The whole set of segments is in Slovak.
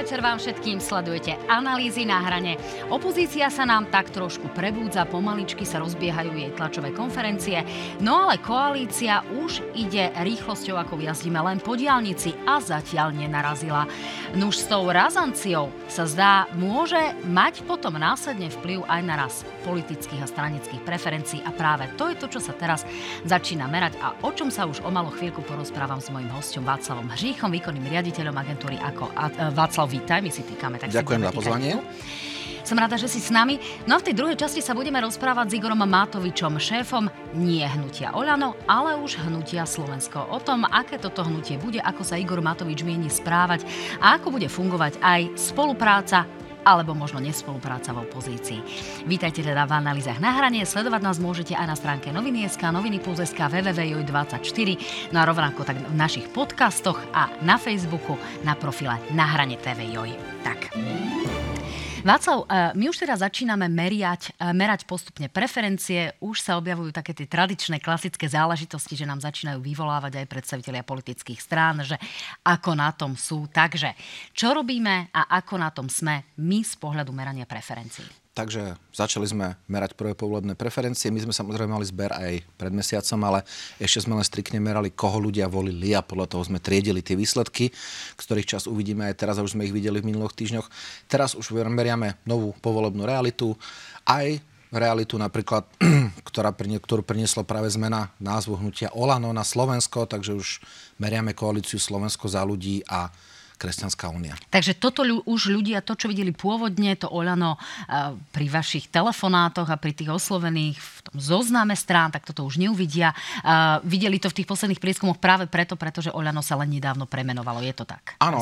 Večer vám všetkým, sledujete analýzy na hrane. Opozícia sa nám tak trošku prebúdza, pomaličky sa rozbiehajú jej tlačové konferencie, no ale koalícia už ide rýchlosťou, ako jazdíme len po diálnici a zatiaľ nenarazila. Nuž s tou razanciou sa zdá, môže mať potom následne vplyv aj na raz politických a stranických preferencií a práve to je to, čo sa teraz začína merať a o čom sa už o malú chvíľku porozprávam s mojím hostom Václavom Hříchom, výkonným riaditeľom agentúry ako Václav, vítaj, my si týkame. Tak Ďakujem za pozvanie. Som rada, že si s nami. No a v tej druhej časti sa budeme rozprávať s Igorom Mátovičom, šéfom nie hnutia Oľano, ale už hnutia Slovensko. O tom, aké toto hnutie bude, ako sa Igor Matovič mieni správať a ako bude fungovať aj spolupráca alebo možno nespolupráca v opozícii. Vítajte teda v analýzach na hranie, sledovať nás môžete aj na stránke noviny.sk, noviny plus.sk, www.joj24, no a rovnako tak v našich podcastoch a na Facebooku na profile Na hrane TV Joj. Tak. Václav, e, my už teraz začíname meriať, e, merať postupne preferencie, už sa objavujú také tie tradičné, klasické záležitosti, že nám začínajú vyvolávať aj predstavitelia politických strán, že ako na tom sú. Takže, čo robíme a ako na tom sme my z pohľadu merania preferencií? Takže začali sme merať prvé povolebné preferencie. My sme samozrejme mali zber aj pred mesiacom, ale ešte sme len striktne merali, koho ľudia volili a podľa toho sme triedili tie výsledky, ktorých čas uvidíme aj teraz a už sme ich videli v minulých týždňoch. Teraz už meriame novú povolebnú realitu, aj realitu napríklad, ktorá, ktorú priniesla práve zmena názvu hnutia Olano na Slovensko, takže už meriame koalíciu Slovensko za ľudí a Kresťanská únia. Takže toto už ľudia, to, čo videli pôvodne, to Oľano pri vašich telefonátoch a pri tých oslovených v tom zozname strán, tak toto už neuvidia. Videli to v tých posledných prieskumoch práve preto, pretože Oľano sa len nedávno premenovalo. Je to tak? Áno,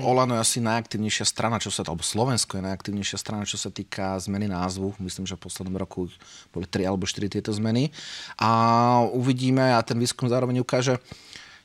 Oľano je asi najaktívnejšia strana, čo sa, alebo Slovensko je najaktívnejšia strana, čo sa týka zmeny názvu. Myslím, že v poslednom roku boli tri alebo štyri tieto zmeny. A uvidíme, a ten výskum zároveň ukáže,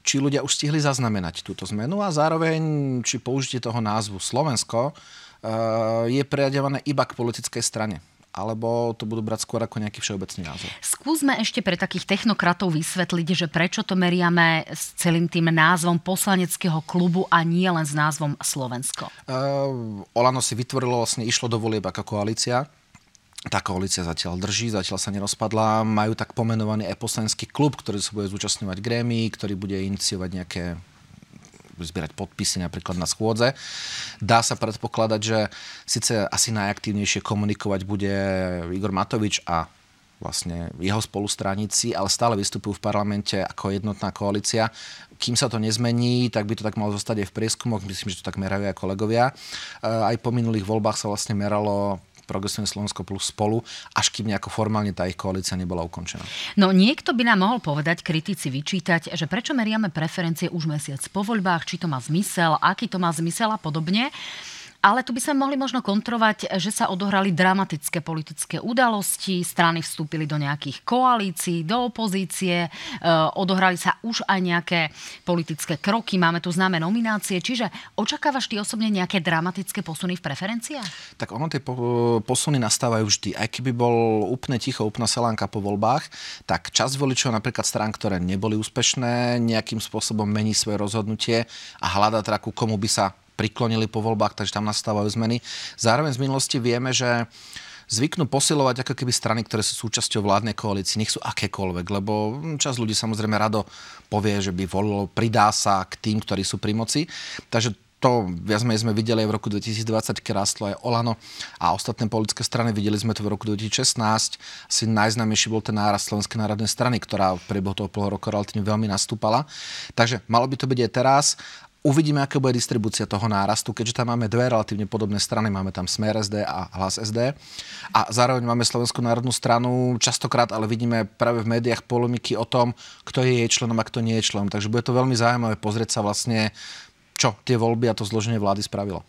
či ľudia už stihli zaznamenať túto zmenu a zároveň, či použitie toho názvu Slovensko eh, je priadevané iba k politickej strane alebo to budú brať skôr ako nejaký všeobecný názor. Skúsme ešte pre takých technokratov vysvetliť, že prečo to meriame s celým tým názvom poslaneckého klubu a nie len s názvom Slovensko. Uh, Olano si vytvorilo, vlastne išlo do volieb ako koalícia tá koalícia zatiaľ drží, zatiaľ sa nerozpadla. Majú tak pomenovaný aj poslanecký klub, ktorý sa bude zúčastňovať grémy, ktorý bude iniciovať nejaké zbierať podpisy napríklad na schôdze. Dá sa predpokladať, že síce asi najaktívnejšie komunikovať bude Igor Matovič a vlastne jeho spolustraníci, ale stále vystupujú v parlamente ako jednotná koalícia. Kým sa to nezmení, tak by to tak malo zostať aj v prieskumoch. Myslím, že to tak merajú aj kolegovia. Aj po minulých voľbách sa vlastne meralo Progresívne Slovensko plus spolu, až kým nejako formálne tá ich koalícia nebola ukončená. No niekto by nám mohol povedať, kritici vyčítať, že prečo meriame preferencie už mesiac po voľbách, či to má zmysel, aký to má zmysel a podobne. Ale tu by sme mohli možno kontrovať, že sa odohrali dramatické politické udalosti, strany vstúpili do nejakých koalícií, do opozície, e, odohrali sa už aj nejaké politické kroky, máme tu známe nominácie, čiže očakávaš ty osobne nejaké dramatické posuny v preferenciách? Tak ono tie posuny nastávajú vždy. Aj keby bol úplne ticho, úplná selánka po voľbách, tak časť voličov, napríklad strán, ktoré neboli úspešné, nejakým spôsobom mení svoje rozhodnutie a hľadá teda, komu by sa priklonili po voľbách, takže tam nastávajú zmeny. Zároveň z minulosti vieme, že zvyknú posilovať ako keby strany, ktoré sú súčasťou vládnej koalície, nech sú akékoľvek, lebo čas ľudí samozrejme rado povie, že by volilo, pridá sa k tým, ktorí sú pri moci. Takže to viac menej sme videli aj v roku 2020, keď rastlo aj Olano a ostatné politické strany. Videli sme to v roku 2016. Asi najznámejší bol ten nárast Slovenskej národnej strany, ktorá v priebehu toho pol roka relatívne veľmi nastúpala. Takže malo by to byť aj teraz. Uvidíme, aká bude distribúcia toho nárastu, keďže tam máme dve relatívne podobné strany. Máme tam Smer SD a Hlas SD. A zároveň máme Slovenskú národnú stranu. Častokrát ale vidíme práve v médiách polemiky o tom, kto je jej členom a kto nie je členom. Takže bude to veľmi zaujímavé pozrieť sa vlastne čo tie voľby a to zloženie vlády spravilo.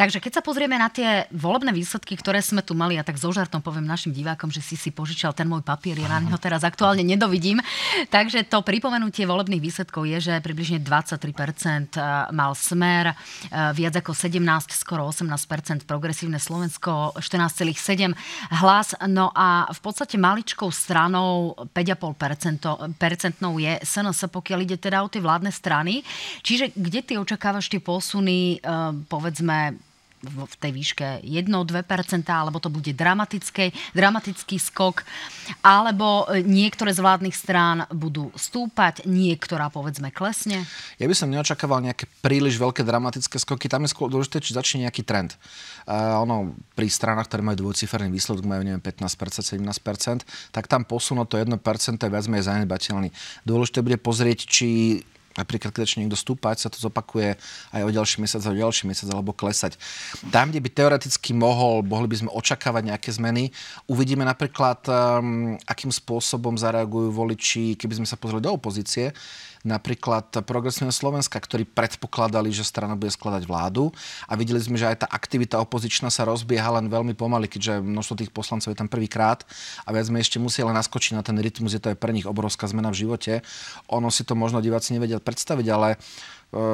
Takže keď sa pozrieme na tie volebné výsledky, ktoré sme tu mali, ja tak so žartom poviem našim divákom, že si si požičal ten môj papier, ja na neho teraz aktuálne nedovidím. Takže to pripomenutie volebných výsledkov je, že približne 23% eh, mal smer, eh, viac ako 17, skoro 18% progresívne Slovensko, 14,7 hlas. No a v podstate maličkou stranou 5,5% je SNS, pokiaľ ide teda o tie vládne strany. Čiže kde ty očakávaš očakávaš tie posuny, povedzme, v tej výške 1-2%, alebo to bude dramatický, dramatický skok, alebo e, niektoré z vládnych strán budú stúpať, niektorá povedzme klesne? Ja by som neočakával nejaké príliš veľké dramatické skoky. Tam je skôr dôležité, či začne nejaký trend. Uh, ono, pri stranách, ktoré majú dvojciferný výsledok, majú neviem, 15%, 17%, tak tam posunúť to 1% je viac menej zanedbateľný. Dôležité bude pozrieť, či napríklad keď začne niekto stúpať, sa to zopakuje aj o ďalší mesiac, o ďalší mesiac, alebo klesať. Tam, kde by teoreticky mohol, mohli by sme očakávať nejaké zmeny, uvidíme napríklad, um, akým spôsobom zareagujú voliči, keby sme sa pozreli do opozície, napríklad Progresívne Slovenska, ktorí predpokladali, že strana bude skladať vládu a videli sme, že aj tá aktivita opozičná sa rozbieha len veľmi pomaly, keďže množstvo tých poslancov je tam prvýkrát a viac sme ešte museli naskočiť na ten rytmus, je to aj pre nich obrovská zmena v živote. Ono si to možno diváci nevedia predstaviť, ale e,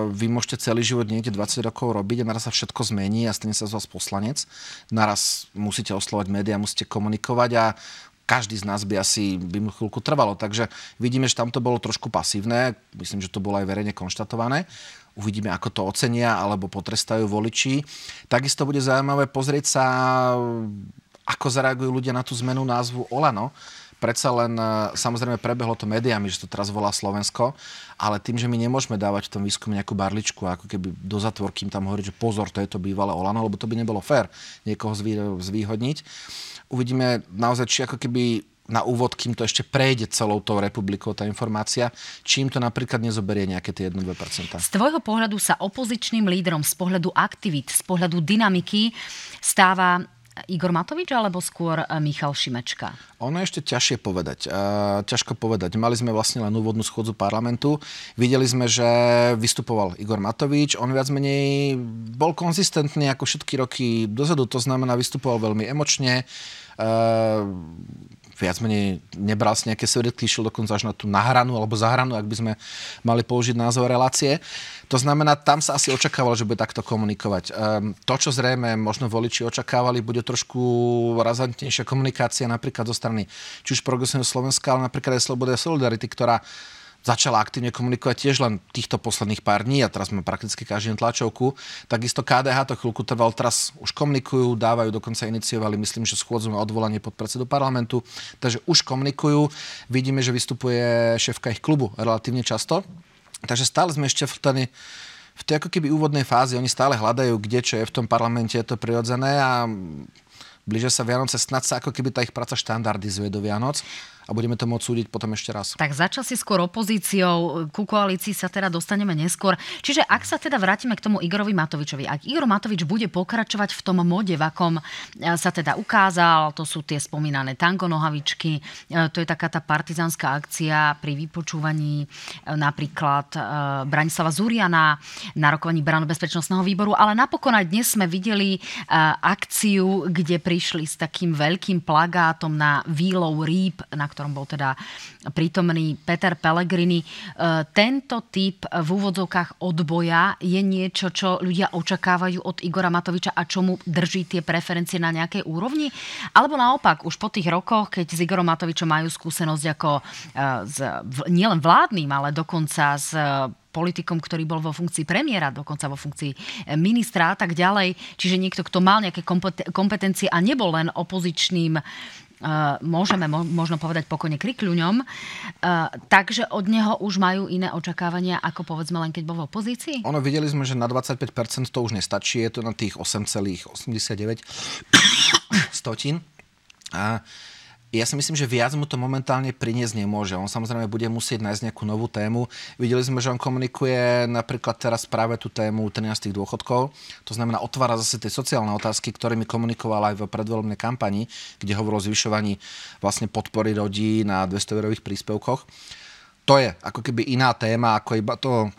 vy môžete celý život niekde 20 rokov robiť a naraz sa všetko zmení a stane sa z vás poslanec. Naraz musíte oslovať médiá, musíte komunikovať a každý z nás by asi by mu chvíľku trvalo. Takže vidíme, že tam to bolo trošku pasívne. Myslím, že to bolo aj verejne konštatované. Uvidíme, ako to ocenia alebo potrestajú voliči. Takisto bude zaujímavé pozrieť sa, ako zareagujú ľudia na tú zmenu názvu Olano. Predsa len, e, samozrejme, prebehlo to médiami, že to teraz volá Slovensko, ale tým, že my nemôžeme dávať v tom výskume nejakú barličku, ako keby do zatvorky im tam hovoriť, že pozor, to je to bývalé Olano, lebo to by nebolo fér niekoho zvýhodniť Uvidíme naozaj, či ako keby na úvod, kým to ešte prejde celou tou republikou tá informácia, čím to napríklad nezoberie nejaké tie 1-2%. Z tvojho pohľadu sa opozičným lídrom z pohľadu aktivít, z pohľadu dynamiky stáva Igor Matovič alebo skôr eh, Michal Šimečka? Ono je ešte ťažšie povedať. Uh, ťažko povedať. Mali sme vlastne len úvodnú schodzu parlamentu. Videli sme, že vystupoval Igor Matovič. On viac menej bol konzistentný ako všetky roky dozadu. To znamená, vystupoval veľmi emočne. Uh, viac menej nebral si nejaké svedetky, išiel dokonca až na tú nahranu alebo zahranu, ak by sme mali použiť názov relácie. To znamená, tam sa asi očakávalo, že bude takto komunikovať. Um, to, čo zrejme možno voliči očakávali, bude trošku razantnejšia komunikácia napríklad zo strany či už Progresívneho Slovenska, ale napríklad aj Slobody a Solidarity, ktorá začala aktívne komunikovať tiež len týchto posledných pár dní a teraz máme prakticky každý deň tlačovku. Takisto KDH to chvíľku trval, teraz už komunikujú, dávajú, dokonca iniciovali, myslím, že schôdzu na odvolanie pod predsedu parlamentu, takže už komunikujú. Vidíme, že vystupuje šéfka ich klubu relatívne často. Takže stále sme ešte v tej, v tej ako keby úvodnej fázi, oni stále hľadajú, kde čo je v tom parlamente, je to prirodzené a blíže sa Vianoce, snad sa ako keby tá ich práca štandardizuje do Vianoc a budeme to môcť súdiť potom ešte raz. Tak začal si skôr opozíciou, ku koalícii sa teda dostaneme neskôr. Čiže ak sa teda vrátime k tomu Igorovi Matovičovi, ak Igor Matovič bude pokračovať v tom mode, v akom e, sa teda ukázal, to sú tie spomínané tango nohavičky, e, to je taká tá partizánska akcia pri vypočúvaní e, napríklad Branislava Zuriana na rokovaní Brano bezpečnostného výboru, ale napokon aj dnes sme videli akciu, kde prišli s takým veľkým plagátom na výlov rýb, na ktorom bol teda prítomný Peter Pellegrini. E, tento typ v úvodzovkách odboja je niečo, čo ľudia očakávajú od Igora Matoviča a čomu drží tie preferencie na nejakej úrovni? Alebo naopak, už po tých rokoch, keď s Igorom Matovičom majú skúsenosť ako e, s, nielen vládnym, ale dokonca s politikom, ktorý bol vo funkcii premiéra, dokonca vo funkcii ministra a tak ďalej. Čiže niekto, kto mal nejaké kompetencie a nebol len opozičným môžeme možno povedať pokojne krikľuňom, takže od neho už majú iné očakávania, ako povedzme len keď bol v opozícii? Ono videli sme, že na 25% to už nestačí, je to na tých 8,89 stotín. A ja si myslím, že viac mu to momentálne priniesť nemôže. On samozrejme bude musieť nájsť nejakú novú tému. Videli sme, že on komunikuje napríklad teraz práve tú tému 13 dôchodkov. To znamená, otvára zase tie sociálne otázky, ktorými komunikoval aj v predvoľbnej kampani, kde hovoril o zvyšovaní vlastne podpory rodí na 200 eurových príspevkoch. To je ako keby iná téma, ako iba to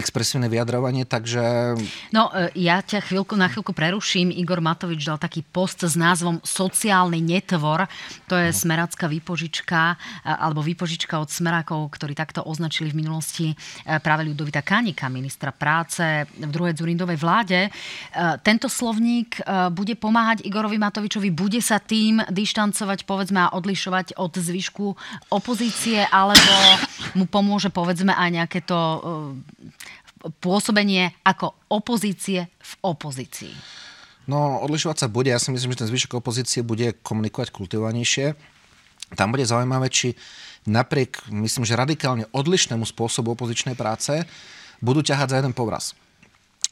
expresívne vyjadrovanie, takže... No, e, ja ťa chvíľku, na chvíľku preruším. Igor Matovič dal taký post s názvom Sociálny netvor. To je smerácka výpožička, e, alebo výpožička od smerákov, ktorí takto označili v minulosti e, práve Ľudovita Kanika, ministra práce v druhej Zurindovej vláde. Tento slovník bude pomáhať Igorovi Matovičovi, bude sa tým dištancovať, povedzme, a odlišovať od zvyšku opozície, alebo mu pomôže, povedzme, aj nejaké to pôsobenie ako opozície v opozícii? No, odlišovať sa bude. Ja si myslím, že ten zvyšok opozície bude komunikovať kultivovanejšie. Tam bude zaujímavé, či napriek, myslím, že radikálne odlišnému spôsobu opozičnej práce budú ťahať za jeden povraz.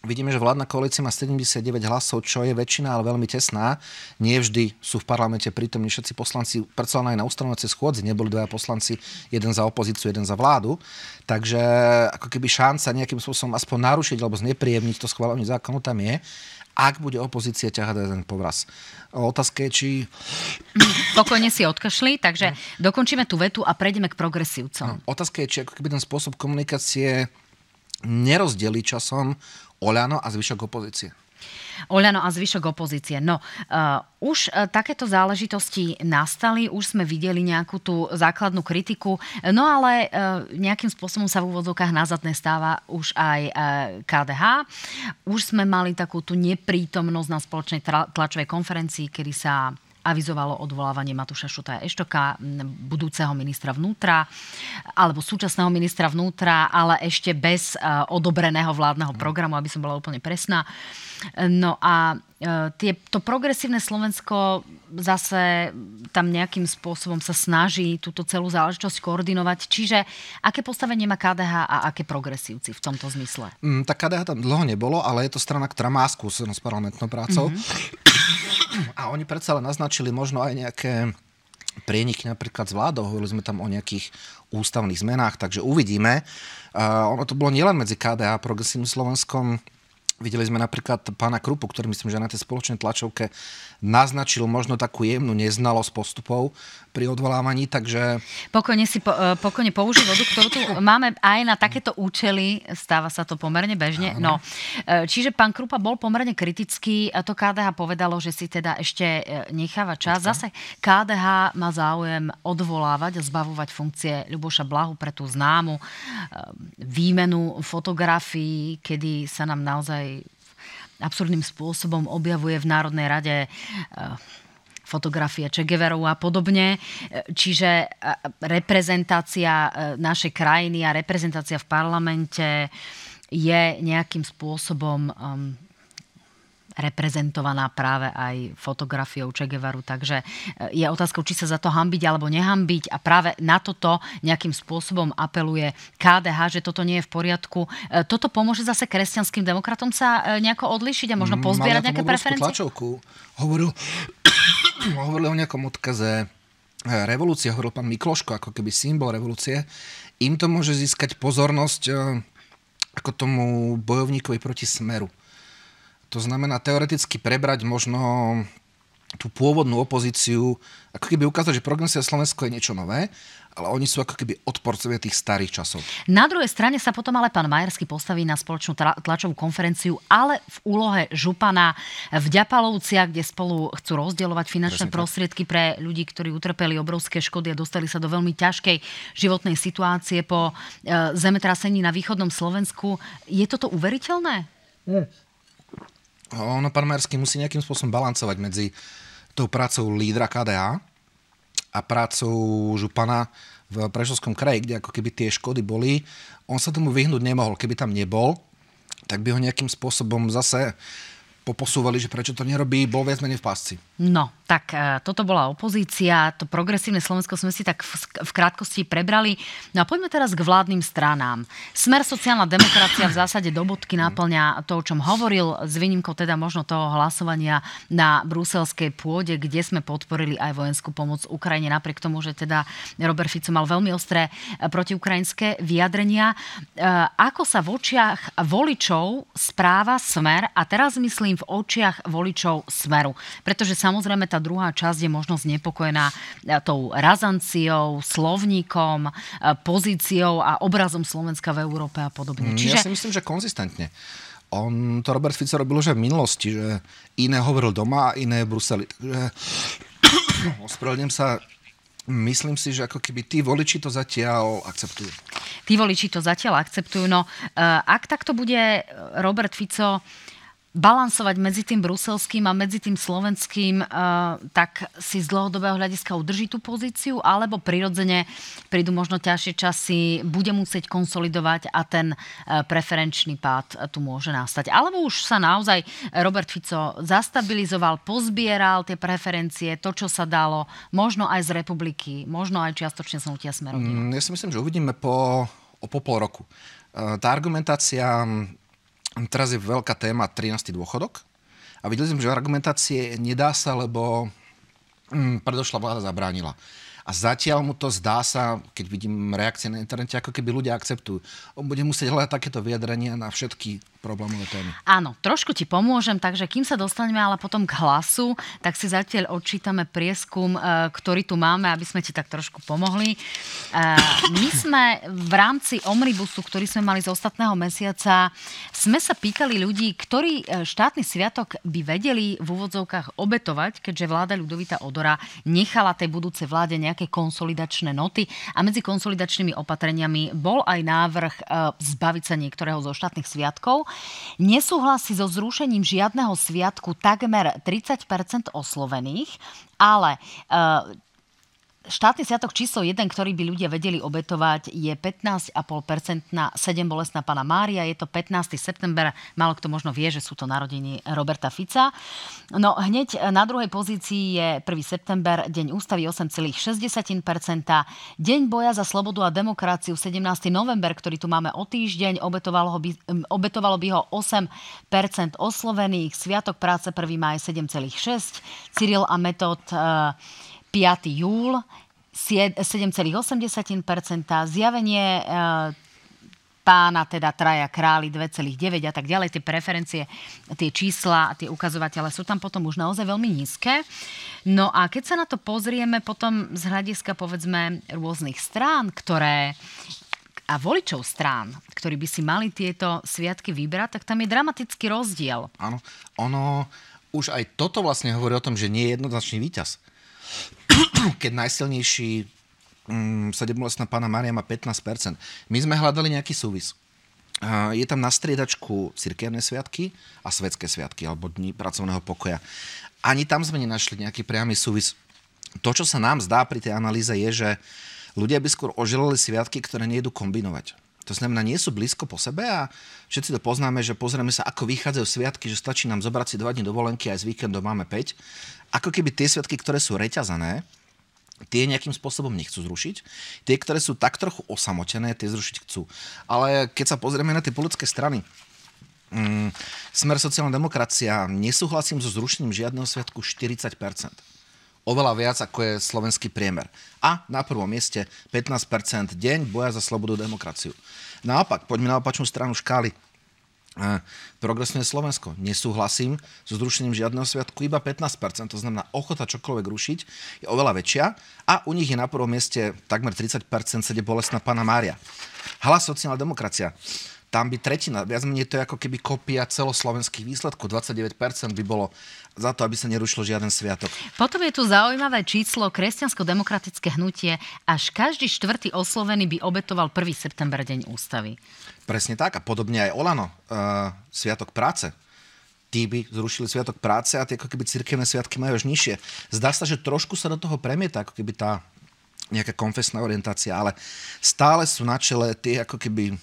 Vidíme, že vládna koalícia má 79 hlasov, čo je väčšina, ale veľmi tesná. Nie vždy sú v parlamente prítomní všetci poslanci, predsa aj na ustanovacie schôdzi neboli dvaja poslanci, jeden za opozíciu, jeden za vládu. Takže ako keby šanca nejakým spôsobom aspoň narušiť alebo znepríjemniť to schválenie zákonu tam je ak bude opozícia ťahať ten povraz. Otázka je, či... Pokojne si odkašli, takže dokončíme tú vetu a prejdeme k progresívcom. No, otázka je, či ako keby ten spôsob komunikácie nerozdelí časom Oľano a zvyšok opozície. Oľano a zvyšok opozície. No, uh, už uh, takéto záležitosti nastali, už sme videli nejakú tú základnú kritiku, no ale uh, nejakým spôsobom sa v úvodzovkách nazadne stáva už aj uh, KDH. Už sme mali takú tú neprítomnosť na spoločnej tlačovej konferencii, kedy sa avizovalo odvolávanie Matúša Šutaja Eštoka, budúceho ministra vnútra, alebo súčasného ministra vnútra, ale ešte bez odobreného vládneho programu, aby som bola úplne presná. No a e, tie, to progresívne Slovensko zase tam nejakým spôsobom sa snaží túto celú záležitosť koordinovať. Čiže aké postavenie má KDH a aké progresívci v tomto zmysle? Mm, tak KDH tam dlho nebolo, ale je to strana, ktorá má skúsenosť s parlamentnou prácou. Mm-hmm. A oni predsa len naznačili možno aj nejaké prieniky napríklad s vládou. Hovorili sme tam o nejakých ústavných zmenách, takže uvidíme. Uh, ono to bolo nielen medzi KDH a progresívnym Slovenskom, Videli sme napríklad pána Krupu, ktorý myslím, že na tej spoločnej tlačovke naznačil možno takú jemnú neznalosť postupov pri odvolávaní, takže... Pokojne si po, e, pokojne použij vodu, ktorú tu máme aj na takéto účely, stáva sa to pomerne bežne. No, e, čiže pán Krupa bol pomerne kritický, a to KDH povedalo, že si teda ešte e, necháva čas. Zase KDH má záujem odvolávať a zbavovať funkcie Ľuboša Blahu pre tú známu výmenu fotografií, kedy sa nám naozaj absurdným spôsobom objavuje v Národnej rade eh, fotografie Che Gueverov a podobne. Eh, čiže eh, reprezentácia našej krajiny a reprezentácia v parlamente je nejakým spôsobom um, reprezentovaná práve aj fotografiou Che Guevaru. Takže e, je otázkou, či sa za to hambiť alebo nehambiť. A práve na toto nejakým spôsobom apeluje KDH, že toto nie je v poriadku. E, toto pomôže zase kresťanským demokratom sa e, nejako odlišiť a možno mm, pozbierať nejaké preferencie? Tlačovku. Hovoril, hovoril o nejakom odkaze revolúcie, hovoril pán Mikloško, ako keby symbol revolúcie. Im to môže získať pozornosť ako tomu bojovníkovi proti smeru. To znamená teoreticky prebrať možno tú pôvodnú opozíciu, ako keby ukázať, že progresia Slovensko je niečo nové, ale oni sú ako keby odporcovia tých starých časov. Na druhej strane sa potom ale pán Majersky postaví na spoločnú tlačovú konferenciu, ale v úlohe župana v Ďapalovciach, kde spolu chcú rozdielovať finančné Presne prostriedky tak. pre ľudí, ktorí utrpeli obrovské škody a dostali sa do veľmi ťažkej životnej situácie po e, zemetrasení na východnom Slovensku. Je toto uveriteľné? Nie ono, pán Majerský musí nejakým spôsobom balancovať medzi tou prácou lídra KDA a prácou župana v Prešovskom kraji, kde ako keby tie škody boli. On sa tomu vyhnúť nemohol. Keby tam nebol, tak by ho nejakým spôsobom zase poposúvali, že prečo to nerobí, bol viac menej v pásci. No, tak e, toto bola opozícia, to progresívne Slovensko sme si tak v, krátkosti prebrali. No a poďme teraz k vládnym stranám. Smer sociálna demokracia v zásade do bodky naplňa to, o čom hovoril, s výnimkou teda možno toho hlasovania na bruselskej pôde, kde sme podporili aj vojenskú pomoc Ukrajine, napriek tomu, že teda Robert Fico mal veľmi ostré e, protiukrajinské vyjadrenia. E, ako sa v očiach voličov správa Smer, a teraz myslím v očiach voličov Smeru. Pretože samozrejme tá druhá časť je možno znepokojená e, tou razanciou, slovníkom, e, pozíciou a obrazom Slovenska v Európe a podobne. Mm, Čiže... Ja si myslím, že konzistentne. On to Robert Fico robil už v minulosti, že iné hovoril doma a iné v Bruseli. Takže ospravedlňujem sa, myslím si, že ako keby tí voliči to zatiaľ akceptujú. Tí voliči to zatiaľ akceptujú. No, e, ak takto bude Robert Fico balansovať medzi tým bruselským a medzi tým slovenským, tak si z dlhodobého hľadiska udrží tú pozíciu, alebo prirodzene prídu možno ťažšie časy, bude musieť konsolidovať a ten preferenčný pád tu môže nastať. Alebo už sa naozaj Robert Fico zastabilizoval, pozbieral tie preferencie, to, čo sa dalo, možno aj z republiky, možno aj čiastočne z hnutia smerom. Mm, ja si myslím, že uvidíme po, o po pol roku. Tá argumentácia teraz je veľká téma 13. dôchodok. A videli sme, že argumentácie nedá sa, lebo mm, predošla vláda zabránila. A zatiaľ mu to zdá sa, keď vidím reakcie na internete, ako keby ľudia akceptujú. On bude musieť hľadať takéto vyjadrenia na všetky problémové témy. Áno, trošku ti pomôžem, takže kým sa dostaneme ale potom k hlasu, tak si zatiaľ odčítame prieskum, e, ktorý tu máme, aby sme ti tak trošku pomohli. E, my sme v rámci Omnibusu, ktorý sme mali z ostatného mesiaca, sme sa pýtali ľudí, ktorí e, štátny sviatok by vedeli v úvodzovkách obetovať, keďže vláda Ľudovita Odora nechala tej budúcej vláde nejaké konsolidačné noty a medzi konsolidačnými opatreniami bol aj návrh zbaviť sa niektorého zo štátnych sviatkov. Nesúhlasí so zrušením žiadneho sviatku takmer 30% oslovených, ale štátny sviatok číslo 1, ktorý by ľudia vedeli obetovať, je 15,5% na 7 bolestná pana Mária. Je to 15. september. Málo kto možno vie, že sú to narodiny Roberta Fica. No hneď na druhej pozícii je 1. september, deň ústavy 8,6%. Deň boja za slobodu a demokraciu 17. november, ktorý tu máme o týždeň, obetovalo, ho by, obetovalo by ho 8% oslovených. Sviatok práce 1. maj 7,6%. Cyril a Metod 5. júl 7,8%, zjavenie e, pána, teda traja králi 2,9 a tak ďalej. Tie preferencie, tie čísla tie ukazovatele sú tam potom už naozaj veľmi nízke. No a keď sa na to pozrieme potom z hľadiska povedzme rôznych strán, ktoré a voličov strán, ktorí by si mali tieto sviatky vybrať, tak tam je dramatický rozdiel. Áno, ono už aj toto vlastne hovorí o tom, že nie je jednoznačný víťaz. Keď najsilnejší mm, sedembolestná pána Maria má 15%. My sme hľadali nejaký súvis. Je tam na striedačku cirkevné sviatky a svetské sviatky, alebo dní pracovného pokoja. Ani tam sme nenašli nejaký priamy súvis. To, čo sa nám zdá pri tej analýze, je, že ľudia by skôr oželeli sviatky, ktoré nejdu kombinovať. To znamená, nie sú blízko po sebe a všetci to poznáme, že pozrieme sa, ako vychádzajú sviatky, že stačí nám zobrať si dva dní dovolenky, aj z víkendom máme 5. Ako keby tie sviatky, ktoré sú reťazané, tie nejakým spôsobom nechcú zrušiť. Tie, ktoré sú tak trochu osamotené, tie zrušiť chcú. Ale keď sa pozrieme na tie politické strany, mm, Smer sociálna demokracia, nesúhlasím so zrušením žiadneho sviatku 40%. Oveľa viac, ako je slovenský priemer. A na prvom mieste 15% deň boja za slobodu demokraciu. Naopak, poďme na opačnú stranu škály progresuje Slovensko. Nesúhlasím so zrušením žiadneho sviatku, iba 15%, to znamená ochota čokoľvek rušiť je oveľa väčšia a u nich je na prvom mieste takmer 30% sedie bolestná pána Mária. Hlas sociálna demokracia tam by tretina, viac menej to je ako keby kopia celoslovenských výsledkov, 29% by bolo za to, aby sa nerušilo žiaden sviatok. Potom je tu zaujímavé číslo kresťansko-demokratické hnutie. Až každý štvrtý oslovený by obetoval 1. september, deň ústavy. Presne tak a podobne aj Olano, uh, Sviatok práce tí by zrušili Sviatok práce a tie ako keby cirkevné sviatky majú až nižšie. Zdá sa, že trošku sa do toho premieta ako keby tá nejaká konfesná orientácia, ale stále sú na čele tie ako keby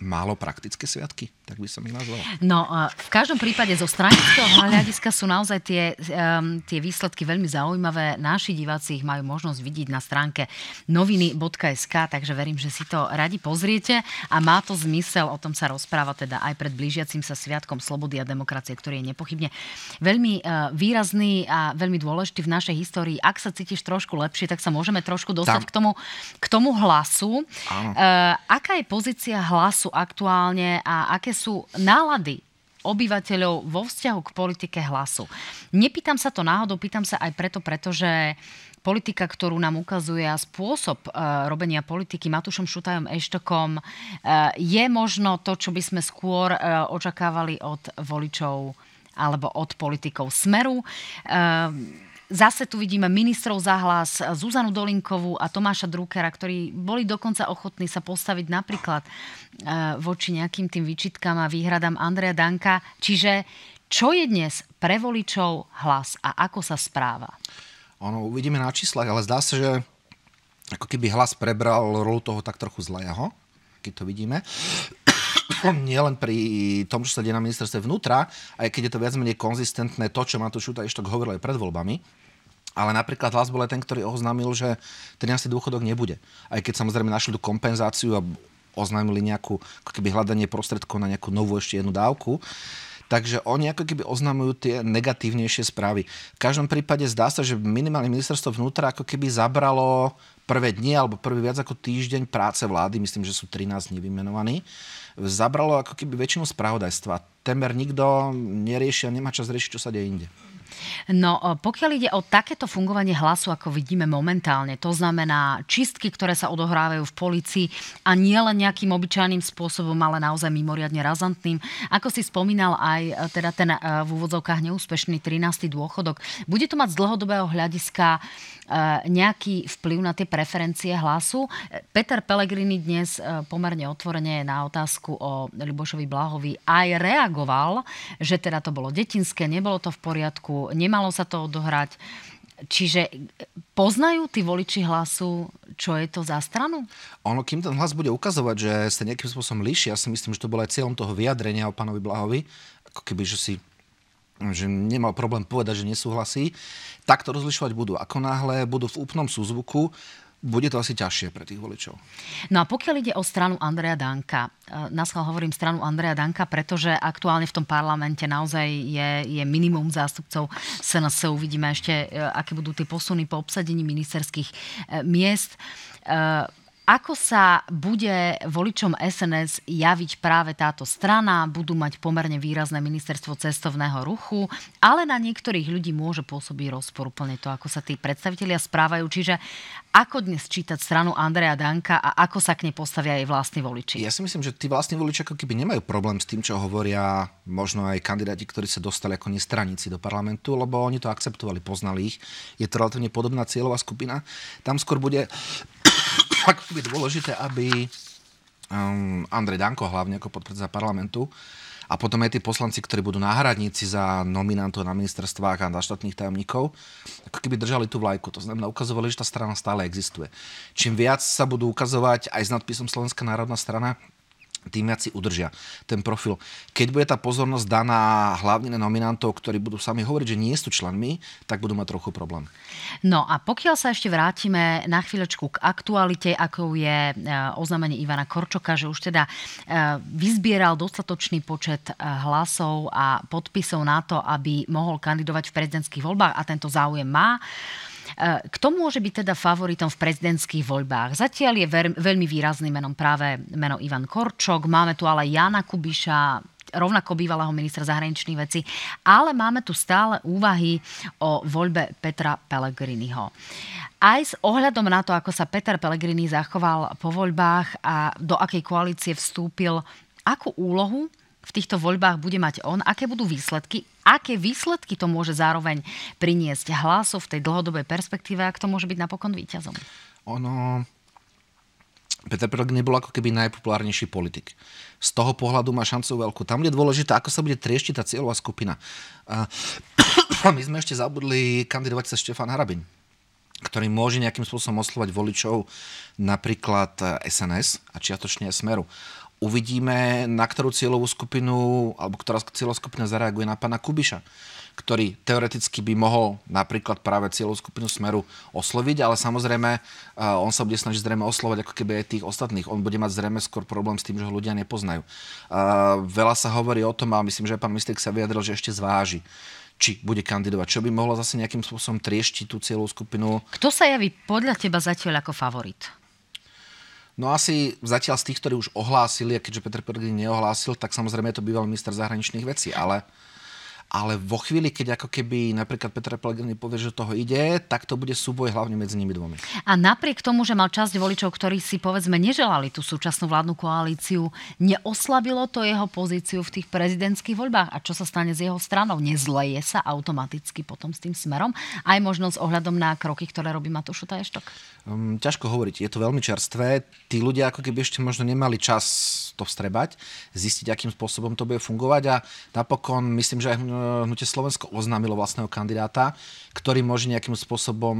málo praktické sviatky, tak by som ich nazval. No, v každom prípade zo stranického hľadiska sú naozaj tie, um, tie výsledky veľmi zaujímavé. Naši diváci ich majú možnosť vidieť na stránke noviny.sk, takže verím, že si to radi pozriete a má to zmysel, o tom sa rozpráva teda aj pred blížiacim sa Sviatkom Slobody a demokracie, ktorý je nepochybne veľmi uh, výrazný a veľmi dôležitý v našej histórii. Ak sa cítiš trošku lepšie, tak sa môžeme trošku dostať k tomu, k tomu hlasu. Uh, aká je pozícia hlasu aktuálne a aké sú nálady obyvateľov vo vzťahu k politike hlasu. Nepýtam sa to náhodou, pýtam sa aj preto, pretože politika, ktorú nám ukazuje a spôsob uh, robenia politiky Matušom Šutajom Eštokom uh, je možno to, čo by sme skôr uh, očakávali od voličov alebo od politikov Smeru. Uh, zase tu vidíme ministrov za hlas, Zuzanu Dolinkovú a Tomáša Druckera, ktorí boli dokonca ochotní sa postaviť napríklad voči nejakým tým výčitkám a výhradám Andreja Danka. Čiže čo je dnes pre voličov hlas a ako sa správa? Ono, uvidíme na číslach, ale zdá sa, že ako keby hlas prebral rolu toho tak trochu zlého, keď to vidíme. Nielen pri tom, čo sa deje na ministerstve vnútra, aj keď je to viac menej konzistentné to, čo Matúš Šutajštok hovoril aj pred voľbami, ale napríklad hlas bol aj ten, ktorý oznámil, že 13. dôchodok nebude. Aj keď samozrejme našli tú kompenzáciu a oznámili nejakú ako keby hľadanie prostredkov na nejakú novú ešte jednu dávku. Takže oni ako keby oznamujú tie negatívnejšie správy. V každom prípade zdá sa, že minimálne ministerstvo vnútra ako keby zabralo prvé dni alebo prvý viac ako týždeň práce vlády, myslím, že sú 13 dní vymenovaní, zabralo ako keby väčšinu spravodajstva. Temer nikto nerieši a nemá čas riešiť, čo sa deje inde. No, pokiaľ ide o takéto fungovanie hlasu, ako vidíme momentálne, to znamená čistky, ktoré sa odohrávajú v policii a nie len nejakým obyčajným spôsobom, ale naozaj mimoriadne razantným. Ako si spomínal aj e, teda ten e, v úvodzovkách neúspešný 13. dôchodok, bude to mať z dlhodobého hľadiska e, nejaký vplyv na tie preferencie hlasu. Peter Pellegrini dnes pomerne otvorene na otázku o Libošovi Blahovi aj reagoval, že teda to bolo detinské, nebolo to v poriadku, nemalo sa to odohrať. Čiže poznajú tí voliči hlasu, čo je to za stranu? Ono, kým ten hlas bude ukazovať, že sa nejakým spôsobom líši, ja si myslím, že to bolo aj cieľom toho vyjadrenia o pánovi Blahovi, ako keby, že si že nemal problém povedať, že nesúhlasí, tak to rozlišovať budú. Ako náhle budú v úplnom súzvuku, bude to asi ťažšie pre tých voličov. No a pokiaľ ide o stranu Andreja Danka, e, naschal hovorím stranu Andreja Danka, pretože aktuálne v tom parlamente naozaj je, je minimum zástupcov SNS. Uvidíme ešte, e, aké budú tie posuny po obsadení ministerských e, miest. Ako sa bude voličom SNS javiť práve táto strana? Budú mať pomerne výrazné ministerstvo cestovného ruchu, ale na niektorých ľudí môže pôsobiť rozporúplne to, ako sa tí predstavitelia správajú. Čiže ako dnes čítať stranu Andreja Danka a ako sa k nej postavia aj vlastní voliči? Ja si myslím, že tí vlastní voliči ako keby nemajú problém s tým, čo hovoria možno aj kandidáti, ktorí sa dostali ako nestraníci do parlamentu, lebo oni to akceptovali, poznali ich. Je to relatívne podobná cieľová skupina. Tam skôr bude ako je dôležité, aby um, Andrej Danko, hlavne ako podpredseda parlamentu, a potom aj tí poslanci, ktorí budú náhradníci za nominantov na ministerstvách a na štátnych tajomníkov, ako keby držali tú vlajku. To znamená, ukazovali, že tá strana stále existuje. Čím viac sa budú ukazovať aj s nadpisom Slovenská národná strana, tým viac si udržia ten profil. Keď bude tá pozornosť daná hlavne na nominantov, ktorí budú sami hovoriť, že nie sú členmi, tak budú mať trochu problém. No a pokiaľ sa ešte vrátime na chvíľočku k aktualite, ako je e, oznámenie Ivana Korčoka, že už teda e, vyzbieral dostatočný počet e, hlasov a podpisov na to, aby mohol kandidovať v prezidentských voľbách a tento záujem má. Kto môže byť teda favoritom v prezidentských voľbách? Zatiaľ je ver, veľmi výrazným menom práve meno Ivan Korčok, máme tu ale Jana Kubiša, rovnako bývalého ministra zahraničných vecí, ale máme tu stále úvahy o voľbe Petra Pellegriniho. Aj s ohľadom na to, ako sa Peter Pellegrini zachoval po voľbách a do akej koalície vstúpil, akú úlohu v týchto voľbách bude mať on, aké budú výsledky, aké výsledky to môže zároveň priniesť hlasov v tej dlhodobej perspektíve, ak to môže byť napokon víťazom? Ono... Peter Pellegrini nebol ako keby najpopulárnejší politik. Z toho pohľadu má šancu veľkú. Tam je dôležité, ako sa bude trieštiť tá cieľová skupina. my sme ešte zabudli kandidovať sa Štefan Harabin ktorý môže nejakým spôsobom oslovať voličov napríklad SNS a čiatočne Smeru uvidíme, na ktorú cieľovú skupinu, alebo ktorá cieľová skupina zareaguje na pána Kubiša, ktorý teoreticky by mohol napríklad práve cieľovú skupinu Smeru osloviť, ale samozrejme on sa bude snažiť zrejme oslovať ako keby aj tých ostatných. On bude mať zrejme skôr problém s tým, že ho ľudia nepoznajú. Veľa sa hovorí o tom, a myslím, že pán Mistek sa vyjadril, že ešte zváži či bude kandidovať, čo by mohlo zase nejakým spôsobom trieštiť tú cieľovú skupinu. Kto sa javí podľa teba zatiaľ ako favorit? No asi zatiaľ z tých, ktorí už ohlásili, a keďže Peter Pellegrini neohlásil, tak samozrejme je to bývalý minister zahraničných vecí, ale ale vo chvíli, keď ako keby napríklad Petra Pellegrini povie, že toho ide, tak to bude súboj hlavne medzi nimi dvomi. A napriek tomu, že mal časť voličov, ktorí si povedzme neželali tú súčasnú vládnu koalíciu, neoslabilo to jeho pozíciu v tých prezidentských voľbách? A čo sa stane s jeho stranou? Nezleje sa automaticky potom s tým smerom? Aj možno s ohľadom na kroky, ktoré robí Matúš Šutaještok? Um, ťažko hovoriť, je to veľmi čerstvé. Tí ľudia ako keby ešte možno nemali čas to vstrebať, zistiť, akým spôsobom to bude fungovať a napokon myslím, že aj Hnutie Slovensko oznámilo vlastného kandidáta, ktorý môže nejakým spôsobom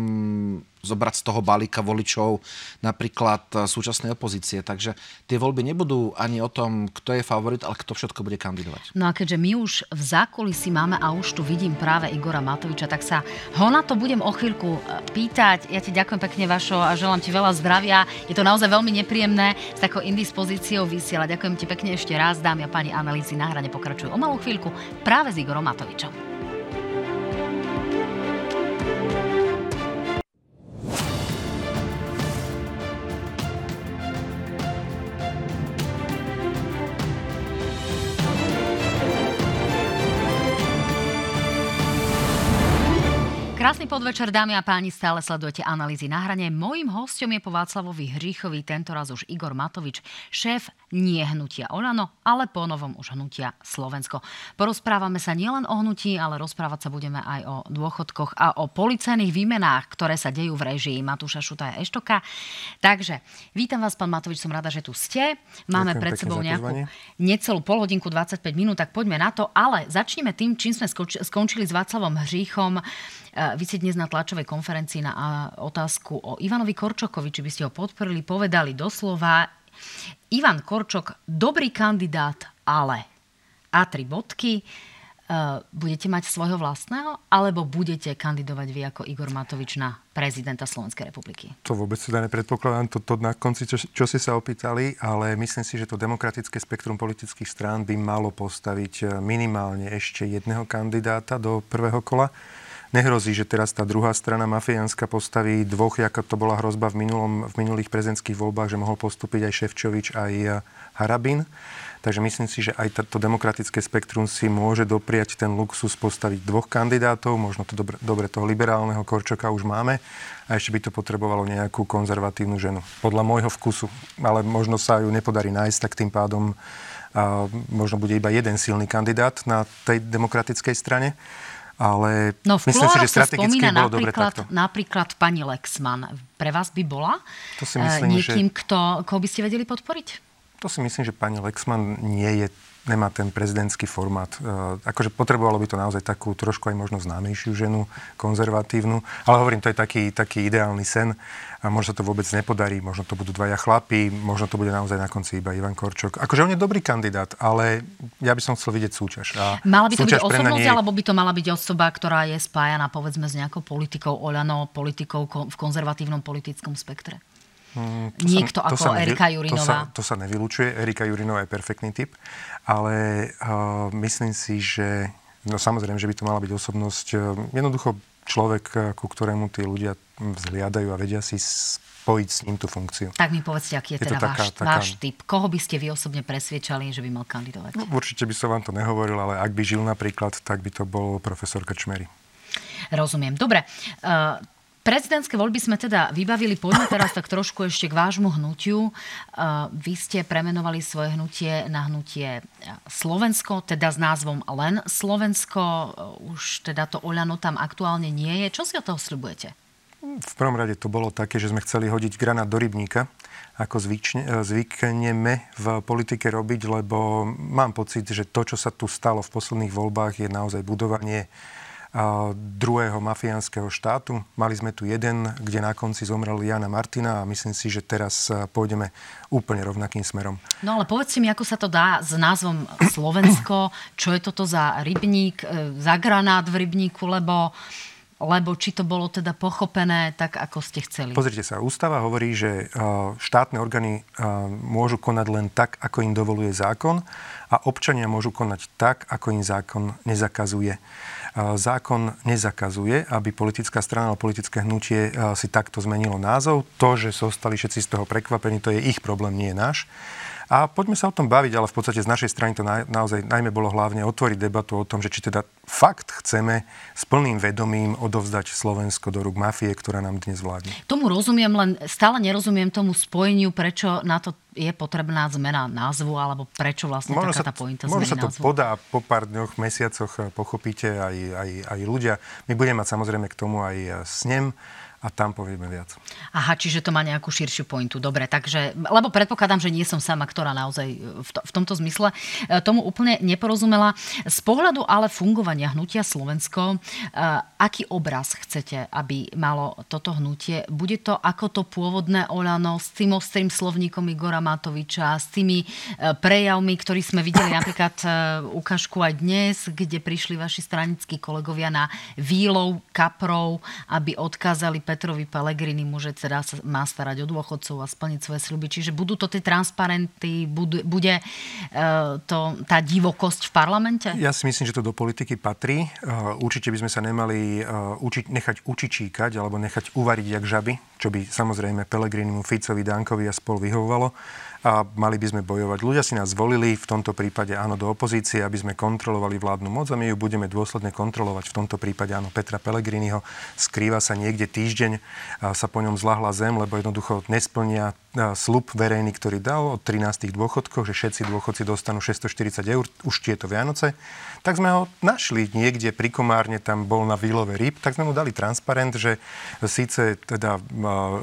zobrať z toho balíka voličov napríklad e, súčasnej opozície. Takže tie voľby nebudú ani o tom, kto je favorit, ale kto všetko bude kandidovať. No a keďže my už v zákulisí máme a už tu vidím práve Igora Matoviča, tak sa ho na to budem o chvíľku e, pýtať. Ja ti ďakujem pekne, Vašo, a želám ti veľa zdravia. Je to naozaj veľmi nepríjemné s takou indispozíciou vysielať. Ďakujem ti pekne ešte raz, dámy a páni analýzy na hrane pokračujú o malú chvíľku práve s Igorom Matovičom. Krásny podvečer, dámy a páni, stále sledujete analýzy na hrane. Mojím hostom je po Václavovi Hříchovi, tentoraz už Igor Matovič, šéf nie hnutia Olano, ale po novom už hnutia Slovensko. Porozprávame sa nielen o hnutí, ale rozprávať sa budeme aj o dôchodkoch a o policajných výmenách, ktoré sa dejú v režii Matúša Šutaja Eštoka. Takže vítam vás, pán Matovič, som rada, že tu ste. Máme Ďakujem pred sebou nejakú necelú polhodinku, 25 minút, tak poďme na to. Ale začneme tým, čím sme skončili s Václavom Hříchom. Vy ste dnes na tlačovej konferencii na otázku o Ivanovi Korčokovi, či by ste ho podporili, povedali doslova Ivan Korčok, dobrý kandidát, ale a tri bodky. Budete mať svojho vlastného, alebo budete kandidovať vy ako Igor Matovič na prezidenta Slovenskej republiky? To vôbec teda nepredpokladám, to, to na konci, čo, čo si sa opýtali, ale myslím si, že to demokratické spektrum politických strán by malo postaviť e, minimálne ešte jedného kandidáta do prvého kola nehrozí, že teraz tá druhá strana mafiánska postaví dvoch, ako to bola hrozba v, minulom, v minulých prezidentských voľbách, že mohol postúpiť aj Ševčovič, aj Harabin. Takže myslím si, že aj to demokratické spektrum si môže dopriať ten luxus postaviť dvoch kandidátov, možno to dobre, dobre toho liberálneho Korčoka už máme a ešte by to potrebovalo nejakú konzervatívnu ženu. Podľa môjho vkusu, ale možno sa ju nepodarí nájsť, tak tým pádom a možno bude iba jeden silný kandidát na tej demokratickej strane ale no, v myslím si, že strategicky bolo dobre takto. Napríklad pani Lexman. Pre vás by bola to si myslím, niekým, že... kto, koho by ste vedeli podporiť? To si myslím, že pani Lexman nie je nemá ten prezidentský formát. E, akože potrebovalo by to naozaj takú trošku aj možno známejšiu ženu, konzervatívnu. Ale hovorím, to je taký, taký ideálny sen. A možno sa to vôbec nepodarí, možno to budú dvaja chlapí, možno to bude naozaj na konci iba Ivan Korčok. Akože on je dobrý kandidát, ale ja by som chcel vidieť súťaž. A mala by to byť osobnosť, nie... alebo by to mala byť osoba, ktorá je spájana povedzme s nejakou politikou Oľano, politikou v konzervatívnom politickom spektre? Hmm, Niekto sa, ako nevy, Erika Jurinová. To sa, to sa nevylučuje. Erika Jurinová je perfektný typ. Ale uh, myslím si, že no samozrejme, že by to mala byť osobnosť. Uh, jednoducho človek, ku ktorému tí ľudia vzhliadajú a vedia si spojiť s ním tú funkciu. Tak mi povedzte, aký je, je teda taká, váš, taká... váš typ. Koho by ste vy osobne presviečali, že by mal kandidovať? No, určite by som vám to nehovoril, ale ak by žil napríklad, tak by to bol profesor Krčmery. Rozumiem. Dobre. Uh, Prezidentské voľby sme teda vybavili. Poďme teraz tak trošku ešte k vášmu hnutiu. Vy ste premenovali svoje hnutie na hnutie Slovensko, teda s názvom len Slovensko. Už teda to Oľano tam aktuálne nie je. Čo si od toho sľubujete? V prvom rade to bolo také, že sme chceli hodiť granát do rybníka, ako zvyčne, zvykneme v politike robiť, lebo mám pocit, že to, čo sa tu stalo v posledných voľbách, je naozaj budovanie druhého mafiánskeho štátu. Mali sme tu jeden, kde na konci zomrel Jana Martina a myslím si, že teraz pôjdeme úplne rovnakým smerom. No ale povedzte mi, ako sa to dá s názvom Slovensko, čo je toto za rybník, e, za granát v rybníku, lebo lebo či to bolo teda pochopené tak, ako ste chceli. Pozrite sa, ústava hovorí, že štátne orgány môžu konať len tak, ako im dovoluje zákon a občania môžu konať tak, ako im zákon nezakazuje. Zákon nezakazuje, aby politická strana alebo politické hnutie si takto zmenilo názov. To, že zostali všetci z toho prekvapení, to je ich problém, nie náš. A poďme sa o tom baviť, ale v podstate z našej strany to na, naozaj najmä bolo hlavne otvoriť debatu o tom, že či teda fakt chceme s plným vedomím odovzdať Slovensko do rúk mafie, ktorá nám dnes vládne. Tomu rozumiem, len stále nerozumiem tomu spojeniu, prečo na to je potrebná zmena názvu, alebo prečo vlastne možno taká sa, tá pointa Možno sa to názvu? podá po pár dňoch, mesiacoch, pochopíte aj, aj, aj ľudia. My budeme mať samozrejme k tomu aj snem a tam povieme viac. Aha, čiže to má nejakú širšiu pointu. Dobre, takže, lebo predpokladám, že nie som sama, ktorá naozaj v, to, v tomto zmysle e, tomu úplne neporozumela. Z pohľadu ale fungovania hnutia Slovensko, e, aký obraz chcete, aby malo toto hnutie? Bude to ako to pôvodné Olano s tým ostrým slovníkom Igora Matoviča, s tými e, prejavmi, ktorí sme videli napríklad ukážku aj dnes, kde prišli vaši stranickí kolegovia na výlov kaprov, aby odkázali Petrovi Pellegrini že teda má starať o dôchodcov a splniť svoje sľuby. Čiže budú to tie transparenty, bude, bude to, tá divokosť v parlamente? Ja si myslím, že to do politiky patrí. E, určite by sme sa nemali e, uči, nechať učičíkať alebo nechať uvariť jak žaby, čo by samozrejme Pellegrinimu, Ficovi, Dankovi a spol vyhovovalo a mali by sme bojovať. Ľudia si nás zvolili v tomto prípade áno do opozície, aby sme kontrolovali vládnu moc a my ju budeme dôsledne kontrolovať. V tomto prípade áno Petra Pellegriniho. Skrýva sa niekde týždeň, sa po ňom zlahla zem, lebo jednoducho nesplnia slub verejný, ktorý dal od 13 dôchodkov, že všetci dôchodci dostanú 640 eur už tieto Vianoce, tak sme ho našli niekde pri Komárne, tam bol na výlove ryb, tak sme mu dali transparent, že síce teda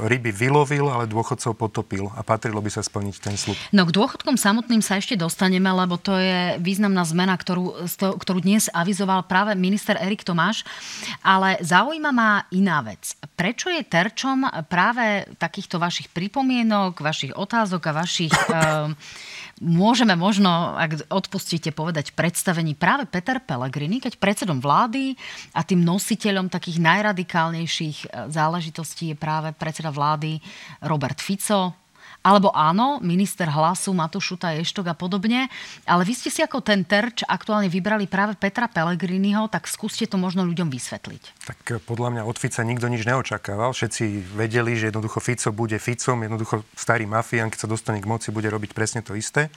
ryby vylovil, ale dôchodcov potopil a patrilo by sa splniť ten slub. No k dôchodkom samotným sa ešte dostaneme, lebo to je významná zmena, ktorú, ktorú dnes avizoval práve minister Erik Tomáš, ale zaujíma ma iná vec. Prečo je terčom práve takýchto vašich pripomienok myšlienok, vašich otázok a vašich... Uh, môžeme možno, ak odpustíte povedať, predstavení práve Peter Pellegrini, keď predsedom vlády a tým nositeľom takých najradikálnejších eh, záležitostí je práve predseda vlády Robert Fico, alebo áno, minister hlasu Matušuta Eštok a podobne, ale vy ste si ako ten terč aktuálne vybrali práve Petra Pellegriniho, tak skúste to možno ľuďom vysvetliť. Tak eh, podľa mňa od Fica nikto nič neočakával. Všetci vedeli, že jednoducho Fico bude Ficom, jednoducho starý mafián, keď sa dostane k moci, bude robiť presne to isté.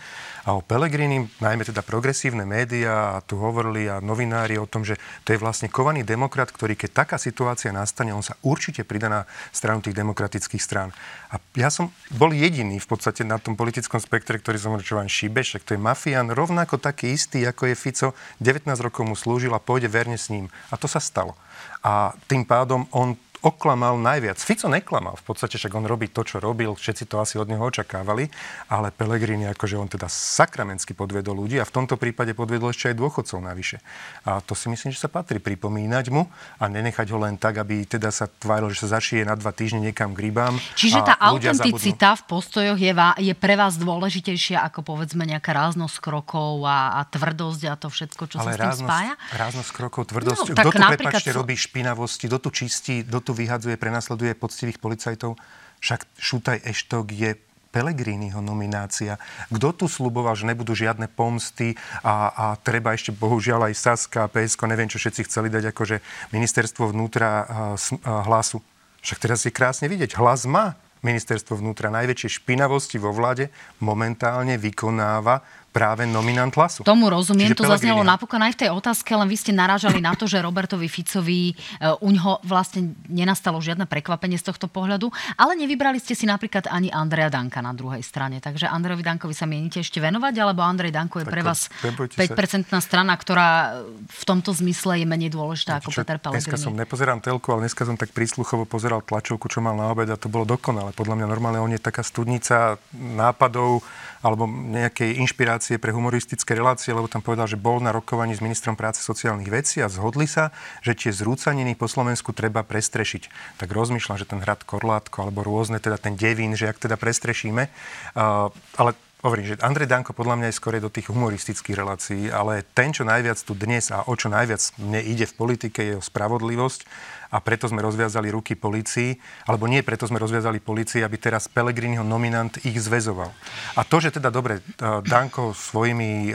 A o Pellegrini, najmä teda progresívne médiá, a tu hovorili a novinári o tom, že to je vlastne kovaný demokrat, ktorý keď taká situácia nastane, on sa určite pridá na stranu tých demokratických strán. A ja som bol jediný v podstate na tom politickom spektre, ktorý som čo vám šíbe, však to je mafián, rovnako taký istý, ako je Fico, 19 rokov mu slúžil a pôjde verne s ním. A to sa stalo. A tým pádom on oklamal najviac. Fico neklamal, v podstate však on robí to, čo robil, všetci to asi od neho očakávali, ale Pelegrini akože on teda sakramensky podvedol ľudí a v tomto prípade podvedol ešte aj dôchodcov navyše. A to si myslím, že sa patrí pripomínať mu a nenechať ho len tak, aby teda sa tváril, že sa zašije na dva týždne niekam k rybám. Čiže tá autenticita zabudnú. v postojoch je, je pre vás dôležitejšia ako povedzme nejaká ráznosť krokov a, a tvrdosť a to všetko, čo ale sa s tým ráznosť, spája? Ráznosť krokov, tvrdosť. No, kto tu, prepačte, robí špinavosti, kto tu čistí, kto tu tu vyhadzuje, prenasleduje poctivých policajtov. Však Šutaj Eštok je Pelegriniho nominácia. Kto tu sluboval, že nebudú žiadne pomsty a, a treba ešte bohužiaľ aj Saska, PSK, neviem čo všetci chceli dať akože ministerstvo vnútra a, a hlasu. Však teraz je krásne vidieť. Hlas má ministerstvo vnútra najväčšie špinavosti vo vláde momentálne vykonáva práve nominant hlasu. Tomu rozumiem, Čiže to zaznelo napokon aj v tej otázke, len vy ste narážali na to, že Robertovi Ficovi uh, uňho vlastne nenastalo žiadne prekvapenie z tohto pohľadu, ale nevybrali ste si napríklad ani Andreja Danka na druhej strane. Takže Andrejovi Dankovi sa mienite ešte venovať, alebo Andrej Danko je tak pre vás 5-percentná strana, ktorá v tomto zmysle je menej dôležitá ako čo, Peter Pellegrini. Dneska som nepozerám telku, ale dneska som tak prísluchovo pozeral tlačovku, čo mal na obed a to bolo dokonale. Podľa mňa normálne on je taká studnica nápadov, alebo nejakej inšpirácie pre humoristické relácie, lebo tam povedal, že bol na rokovaní s ministrom práce sociálnych vecí a zhodli sa, že tie zrúcaniny po Slovensku treba prestrešiť. Tak rozmýšľam, že ten hrad Korlátko alebo rôzne, teda ten Devín, že ak teda prestrešíme. Uh, ale Hovorím, že Andrej Danko podľa mňa je skôr do tých humoristických relácií, ale ten, čo najviac tu dnes a o čo najviac mne ide v politike, je o spravodlivosť a preto sme rozviazali ruky policii, alebo nie preto sme rozviazali policii, aby teraz Pelegriniho nominant ich zväzoval. A to, že teda dobre, Danko svojimi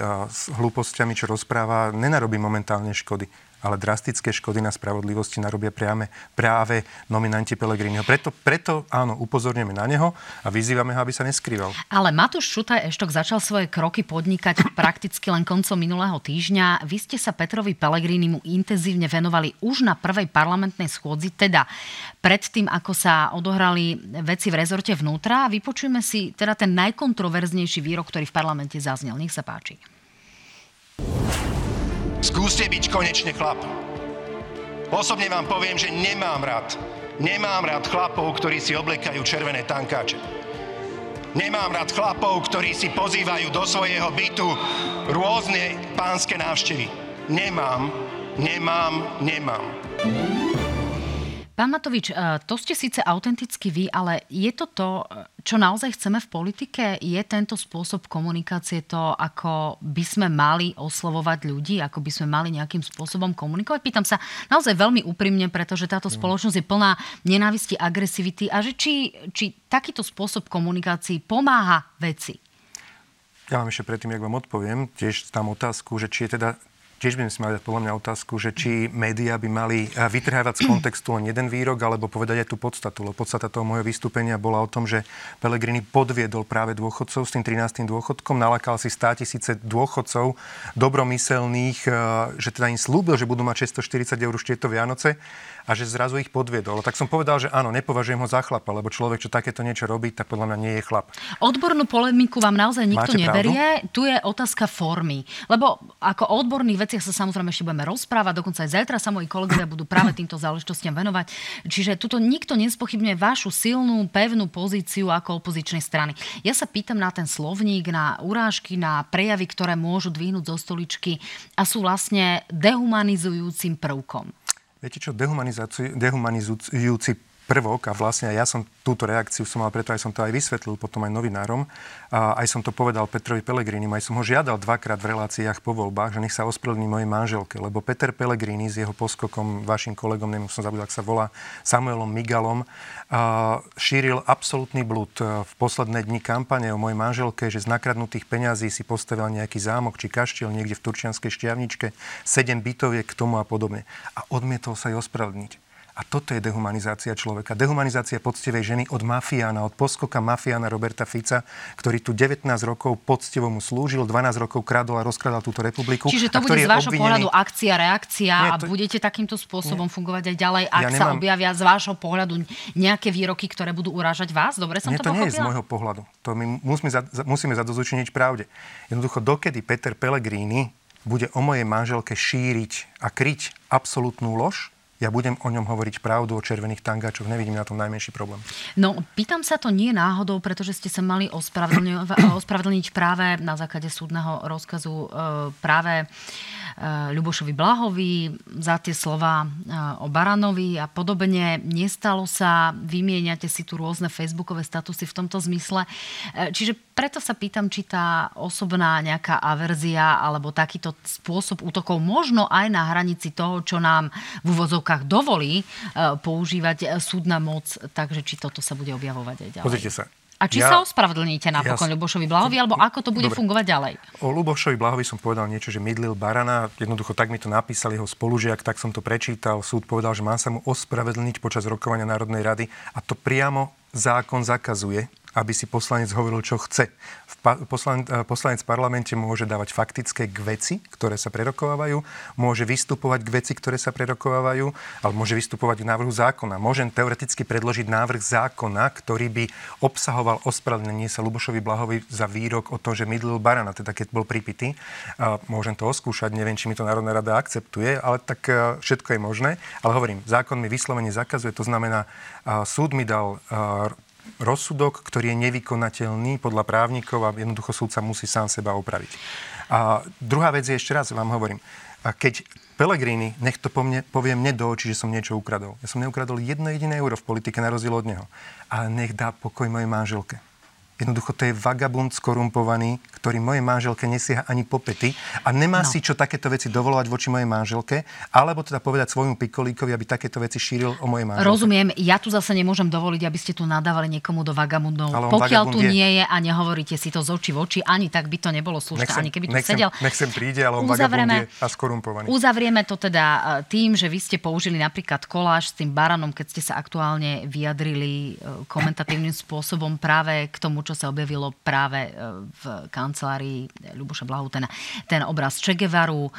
hlúpostiami, čo rozpráva, nenarobí momentálne škody ale drastické škody na spravodlivosti narobia priame, práve nominanti Pelegriniho. Preto, preto áno, upozorňujeme na neho a vyzývame ho, aby sa neskrýval. Ale Matúš Šutaj Eštok začal svoje kroky podnikať prakticky len koncom minulého týždňa. Vy ste sa Petrovi Pelegrinimu intenzívne venovali už na prvej parlamentnej schôdzi, teda predtým, ako sa odohrali veci v rezorte vnútra. Vypočujeme si teda ten najkontroverznejší výrok, ktorý v parlamente zaznel. Nech sa páči. Skúste byť konečne chlap. Osobne vám poviem, že nemám rád, nemám rád chlapov, ktorí si oblekajú červené tankáče. Nemám rád chlapov, ktorí si pozývajú do svojho bytu rôzne pánske návštevy. Nemám, nemám, nemám. Pán Matovič, e, to ste síce autenticky vy, ale je to to, čo naozaj chceme v politike? Je tento spôsob komunikácie to, ako by sme mali oslovovať ľudí, ako by sme mali nejakým spôsobom komunikovať? Pýtam sa naozaj veľmi úprimne, pretože táto mm. spoločnosť je plná nenávisti, agresivity a že či, či takýto spôsob komunikácií pomáha veci. Ja vám ešte predtým, jak vám odpoviem, tiež tam otázku, že či je teda Tiež by sme mali podľa mňa otázku, že či médiá by mali eh, vytrhávať z kontextu len jeden výrok, alebo povedať aj tú podstatu. Lebo podstata toho môjho vystúpenia bola o tom, že Pelegrini podviedol práve dôchodcov s tým 13. dôchodkom, nalakal si 100 tisíce dôchodcov dobromyselných, eh, že teda im slúbil, že budú mať 640 eur už tieto Vianoce a že zrazu ich podviedol. Tak som povedal, že áno, nepovažujem ho za chlapa, lebo človek, čo takéto niečo robí, tak podľa mňa nie je chlap. Odbornú polemiku vám naozaj nikto Máte neberie. Pravdu? Tu je otázka formy. Lebo ako o odborných veciach sa samozrejme ešte budeme rozprávať, dokonca aj zajtra sa moji kolegovia budú práve týmto záležitostiam venovať. Čiže tuto nikto nespochybňuje vašu silnú, pevnú pozíciu ako opozičnej strany. Ja sa pýtam na ten slovník, na urážky, na prejavy, ktoré môžu dvihnúť zo stoličky a sú vlastne dehumanizujúcim prvkom. Viete čo, dehumanizujúci prvok a vlastne ja som túto reakciu som mal, preto aj som to aj vysvetlil potom aj novinárom. A aj som to povedal Petrovi Pelegrini, aj som ho žiadal dvakrát v reláciách po voľbách, že nech sa ospravedlní mojej manželke, lebo Peter Pelegrini s jeho poskokom, vašim kolegom, neviem, som zabudol, ak sa volá, Samuelom Migalom, a šíril absolútny blud v posledné dni kampane o mojej manželke, že z nakradnutých peňazí si postavil nejaký zámok či kaštiel niekde v Turčianskej šťavničke, sedem bytoviek k tomu a podobne. A odmietol sa jej ospravedlniť. A toto je dehumanizácia človeka. Dehumanizácia poctivej ženy od mafiána, od poskoka mafiána Roberta Fica, ktorý tu 19 rokov poctivo mu slúžil, 12 rokov kradol a rozkradal túto republiku. Čiže to bude z vášho obvinený... pohľadu akcia, reakcia Nie, to... a budete takýmto spôsobom Nie. fungovať aj ďalej, ak ja nemám... sa objavia z vášho pohľadu nejaké výroky, ktoré budú urážať vás? Dobre som Nie, to, to nie je z môjho pohľadu. To my musíme, za, musíme zadozučiniť pravde. Jednoducho, dokedy Peter Pellegrini bude o mojej manželke šíriť a kryť absolútnu lož, ja budem o ňom hovoriť pravdu o červených tangáčoch, nevidím na tom najmenší problém. No, pýtam sa to nie náhodou, pretože ste sa mali ospravedlniť práve na základe súdneho rozkazu e, práve Eh, Ľubošovi Blahovi za tie slova eh, o Baranovi a podobne. Nestalo sa, vymieňate si tu rôzne facebookové statusy v tomto zmysle. Čiže preto sa pýtam, či tá osobná nejaká averzia alebo takýto spôsob útokov možno aj na hranici toho, čo nám v úvozovkách dovolí používať súdna moc, takže či toto sa bude objavovať aj ďalej. Pozrite sa, a či ja, sa ospravedlníte napokon ja, Ľubošovi Blahovi, alebo ako to bude dobre. fungovať ďalej? O Ľubošovi Blahovi som povedal niečo, že mydlil barana. Jednoducho tak mi to napísal jeho spolužiak, tak som to prečítal. Súd povedal, že mám sa mu ospravedlniť počas rokovania Národnej rady a to priamo zákon zakazuje aby si poslanec hovoril, čo chce. Eh, poslanec v parlamente môže dávať faktické k veci, ktoré sa prerokovávajú, môže vystupovať k veci, ktoré sa prerokovávajú, ale môže vystupovať k návrhu zákona. Môžem teoreticky predložiť návrh zákona, ktorý by obsahoval ospravedlnenie sa Lubošovi Blahovi za výrok o tom, že mydlil barana, teda keď bol pripitý. Môžem to oskúšať, neviem, či mi to Národná rada akceptuje, ale tak eh, všetko je možné. Ale hovorím, zákon mi vyslovene zakazuje, to znamená, súd mi dal rozsudok, ktorý je nevykonateľný podľa právnikov a jednoducho súdca musí sám seba opraviť. A druhá vec je, ešte raz vám hovorím, a keď Pelegrini, nech to po mne, povie mne do očí, že som niečo ukradol. Ja som neukradol jedno jediné euro v politike na rozdiel od neho. Ale nech dá pokoj mojej manželke. Jednoducho to je vagabund skorumpovaný, ktorý mojej manželke nesieha ani popety a nemá no. si čo takéto veci dovolovať voči mojej manželke, alebo teda povedať svojmu pikolíkovi, aby takéto veci šíril o mojej manželke. Rozumiem, ja tu zase nemôžem dovoliť, aby ste tu nadávali niekomu do vagabundov. Pokiaľ tu je. nie je a nehovoríte si to z očí v oči, ani tak by to nebolo slušné, ani keby tu nechcem, sedel. Nechcem príde, ale on uzavrieme, je a skorumpovaný. Uzavrieme to teda e, tým, že vy ste použili napríklad koláž s tým baranom, keď ste sa aktuálne vyjadrili e, komentatívnym spôsobom práve k tomu, čo sa objavilo práve e, v kancelárii Ľuboša Blahutena. Ten obraz Che. E,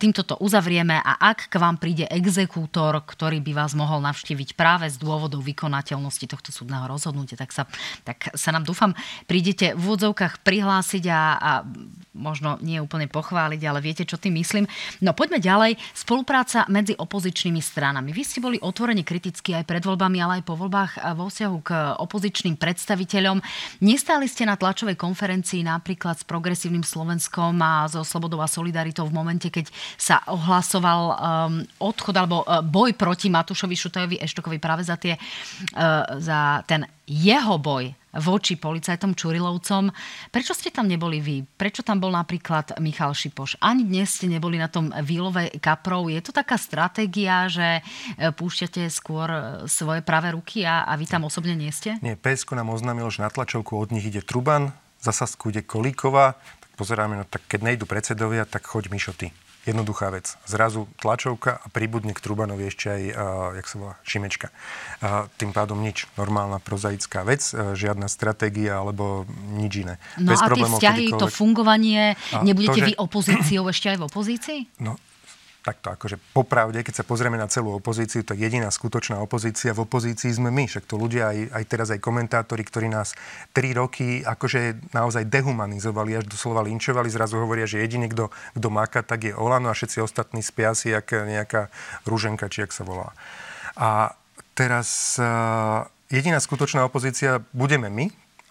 týmto to uzavrieme a ak k vám príde exekútor, ktorý by vás mohol navštíviť práve z dôvodov vykonateľnosti tohto súdneho rozhodnutia, tak sa, tak sa nám dúfam prídete v úvodzovkách prihlásiť a, a možno nie úplne pochváliť, ale viete, čo tým myslím. No poďme ďalej. Spolupráca medzi opozičnými stranami. Vy ste boli otvorene kritickí aj pred voľbami, ale aj po voľbách vo vzťahu k opozičným predstaviteľom. Nestáli ste na tlačovej konferencii napríklad s progresívnym Slovenskom a so Slobodou a Solidaritou v momente, keď sa ohlasoval um, odchod alebo uh, boj proti Matúšovi Šutajovi Eštokovi práve za, tie, uh, za ten jeho boj voči policajtom Čurilovcom. Prečo ste tam neboli vy? Prečo tam bol napríklad Michal Šipoš? Ani dnes ste neboli na tom výlove kaprov. Je to taká stratégia, že e, púšťate skôr e, svoje práve ruky a, a vy tam osobne nie ste? Nie, PSK nám oznámilo, že na tlačovku od nich ide Truban, za Sasku ide Kolíková. Tak pozeráme, no tak keď nejdu predsedovia, tak choď Mišo ty. Jednoduchá vec. Zrazu tlačovka a pribudne k Trubanovi ešte aj, uh, jak sa volá, Šimečka. Uh, tým pádom nič. Normálna prozaická vec, uh, žiadna stratégia alebo nič iné. No Bez a tie vzťahy, to fungovanie, a nebudete to, že... vy opozíciou ešte aj v opozícii? No, takto akože popravde, keď sa pozrieme na celú opozíciu, tak jediná skutočná opozícia v opozícii sme my. Však to ľudia aj, aj teraz aj komentátori, ktorí nás tri roky akože naozaj dehumanizovali, až doslova linčovali, zrazu hovoria, že jediný, kto, kto máka, tak je Olano a všetci ostatní spia si, jak nejaká rúženka, či jak sa volá. A teraz uh, jediná skutočná opozícia budeme my,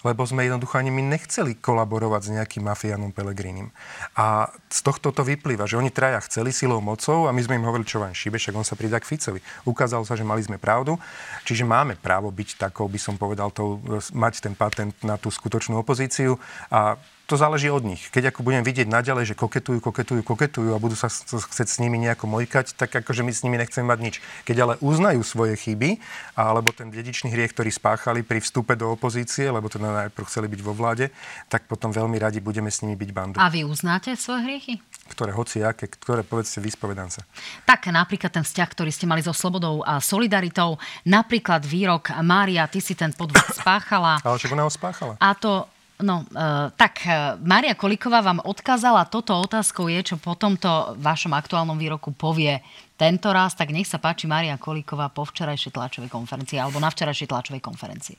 lebo sme jednoducho ani my nechceli kolaborovať s nejakým mafiánom Pelegrínim. A z tohto to vyplýva, že oni traja chceli silou mocou a my sme im hovorili, čo vám šíbe, však on sa pridá k Ficovi. Ukázalo sa, že mali sme pravdu, čiže máme právo byť takou, by som povedal, to, mať ten patent na tú skutočnú opozíciu a to záleží od nich. Keď ako budem vidieť naďalej, že koketujú, koketujú, koketujú a budú sa chcieť s nimi nejako mojkať, tak akože my s nimi nechceme mať nič. Keď ale uznajú svoje chyby, alebo ten dedičný hriech, ktorý spáchali pri vstupe do opozície, lebo teda najprv chceli byť vo vláde, tak potom veľmi radi budeme s nimi byť bandu. A vy uznáte svoje hriechy? Ktoré hoci aké, ktoré povedzte, vyspovedám sa. Tak napríklad ten vzťah, ktorý ste mali so Slobodou a Solidaritou, napríklad výrok Mária, ty si ten podvod spáchala. Ale však ona ho spáchala. A to No, uh, tak uh, Mária Koliková vám odkázala toto otázkou je, čo po tomto vašom aktuálnom výroku povie tento raz, tak nech sa páči Mária Koliková po včerajšej tlačovej konferencii alebo na včerajšej tlačovej konferencii.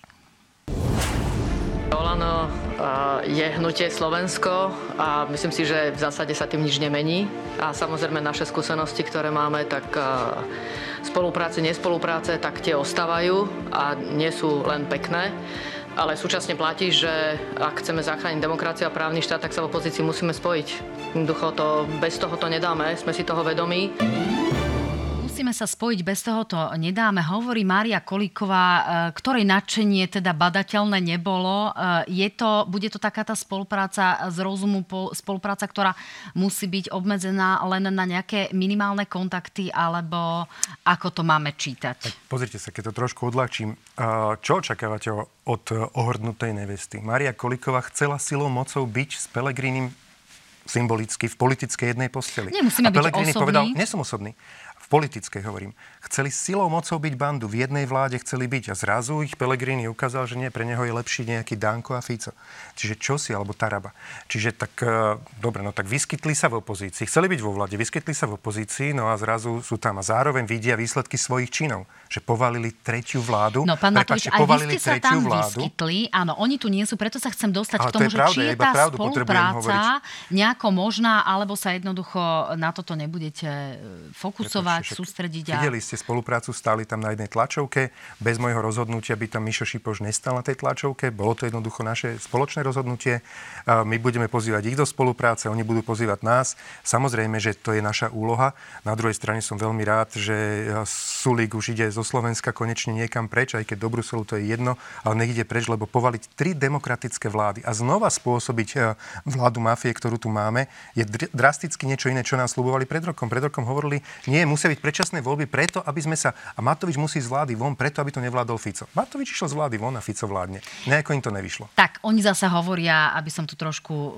Olano je hnutie Slovensko a myslím si, že v zásade sa tým nič nemení. A samozrejme naše skúsenosti, ktoré máme, tak spolupráce, nespolupráce, tak tie ostávajú a nie sú len pekné ale súčasne platí, že ak chceme zachrániť demokraciu a právny štát, tak sa v opozícii musíme spojiť. Jednoducho to, bez toho to nedáme, sme si toho vedomí musíme sa spojiť, bez toho to nedáme. Hovorí Mária Kolíková, e, ktorej nadšenie teda badateľné nebolo. E, je to, bude to taká tá spolupráca z rozumu, spolupráca, ktorá musí byť obmedzená len na nejaké minimálne kontakty, alebo ako to máme čítať? Tak pozrite sa, keď to trošku odľahčím. E, čo očakávate od ohrdnutej nevesty? Mária Kolíková chcela silou mocou byť s Pelegrínim symbolicky v politickej jednej posteli. Nemusíme a byť osobní. povedal, nie som osobný politickej hovorím. Chceli silou mocou byť bandu, v jednej vláde chceli byť a zrazu ich Pelegrini ukázal, že nie, pre neho je lepší nejaký Danko a Fico. Čiže čo si, alebo Taraba. Čiže tak, uh, dobre, no tak vyskytli sa v opozícii, chceli byť vo vláde, vyskytli sa v opozícii, no a zrazu sú tam a zároveň vidia výsledky svojich činov, že povalili tretiu vládu. No pán Matovič, aj vy ste sa tam vládu. vyskytli, áno, oni tu nie sú, preto sa chcem dostať Ale k tomu, že pravda, či je tá spolupráca nejak nejako možná, alebo sa jednoducho na toto nebudete e, fokusovať, Prepačte, sústrediť. A... Videli ste spoluprácu, stáli tam na jednej tlačovke. Bez môjho rozhodnutia by tam Mišo Šipoš nestal na tej tlačovke. Bolo to jednoducho naše spoločné rozhodnutie. My budeme pozývať ich do spolupráce, oni budú pozývať nás. Samozrejme, že to je naša úloha. Na druhej strane som veľmi rád, že Sulík už ide zo Slovenska konečne niekam preč, aj keď do Bruselu to je jedno, ale nech ide preč, lebo povaliť tri demokratické vlády a znova spôsobiť e, vládu mafie, ktorú tu máme, je drasticky niečo iné, čo nám slubovali pred rokom. Pred rokom hovorili, nie, musia byť predčasné voľby preto, aby sme sa... A Matovič musí z vlády von, preto, aby to nevládol Fico. Matovič išiel z vlády von a Fico vládne. Nejako im to nevyšlo. Tak, oni zase hovoria, aby som tu trošku e,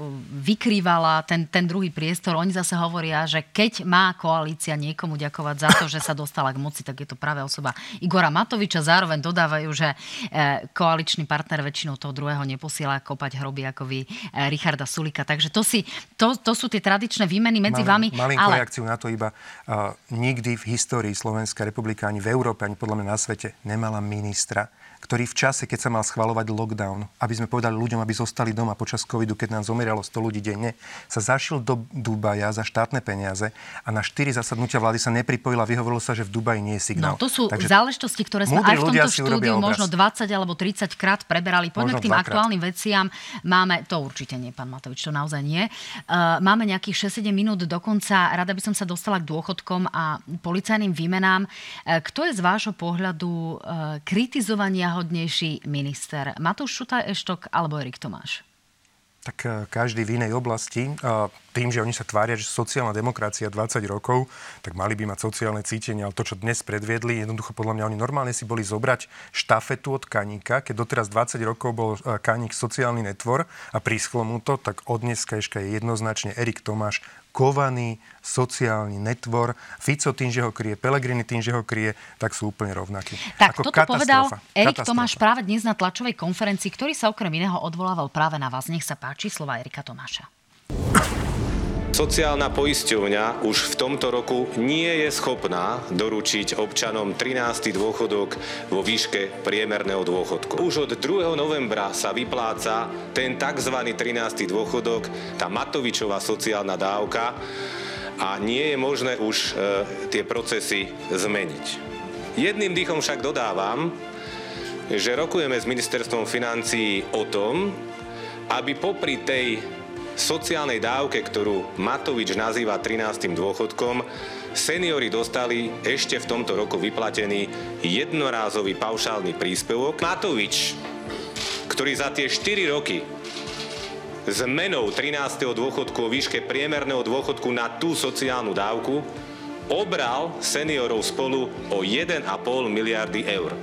vykrývala ten, ten druhý priestor, oni zase hovoria, že keď má koalícia niekomu ďakovať za to, že sa dostala k moci, tak je to práve osoba Igora Matoviča. Zároveň dodávajú, že e, koaličný partner väčšinou toho druhého neposiela kopať hroby ako vy Richarda Sulika. Takže to, si, to, to sú tie tradičné výmeny medzi Malin, vami. Malinkú ale... reakciu na to iba. Uh, nikdy v histórii Slovenská republika, ani v Európe, ani podľa mňa na svete nemala ministra, ktorý v čase, keď sa mal schvalovať lockdown, aby sme povedali ľuďom, aby zostali doma počas covidu, keď nám zomieralo 100 ľudí denne, sa zašiel do Dubaja za štátne peniaze a na štyri zasadnutia vlády sa nepripojila. Vyhovorilo sa, že v Dubaji nie je signál. No, to sú Takže záležitosti, ktoré sme aj v tomto štúdiu možno 20 alebo 30 krát preberali. Poďme k tým dvakrát. aktuálnym veciam. Máme, to určite nie, pán Matovič, to naozaj nie. Uh, máme nejakých 6-7 minút do konca. Rada by som sa dostala k dôchodkom a policajným výmenám. Uh, kto je z vášho pohľadu uh, kritizovania najnáhodnejší minister? Matúš Šutaj Eštok alebo Erik Tomáš? Tak eh, každý v inej oblasti. Tým, že oni sa tvária, že sociálna demokracia 20 rokov, tak mali by mať sociálne cítenie, ale to, čo dnes predviedli, jednoducho podľa mňa oni normálne si boli zobrať štafetu od Kaníka, keď doteraz 20 rokov bol eh, Kaník sociálny netvor a prísklo mu to, tak od dneska ešte je jednoznačne Erik Tomáš kovaný sociálny netvor. Fico tým, že ho kryje, Pelegrini tým, že ho kryje, tak sú úplne rovnakí. Tak Ako toto povedal Erik Tomáš práve dnes na tlačovej konferencii, ktorý sa okrem iného odvolával práve na vás. Nech sa páči, slova Erika Tomáša. Sociálna poisťovňa už v tomto roku nie je schopná doručiť občanom 13. dôchodok vo výške priemerného dôchodku. Už od 2. novembra sa vypláca ten tzv. 13. dôchodok, tá Matovičová sociálna dávka a nie je možné už e, tie procesy zmeniť. Jedným dýchom však dodávam, že rokujeme s ministerstvom financií o tom, aby popri tej sociálnej dávke, ktorú Matovič nazýva 13. dôchodkom, seniori dostali ešte v tomto roku vyplatený jednorázový paušálny príspevok. Matovič, ktorý za tie 4 roky zmenou 13. dôchodku o výške priemerného dôchodku na tú sociálnu dávku obral seniorov spolu o 1,5 miliardy eur.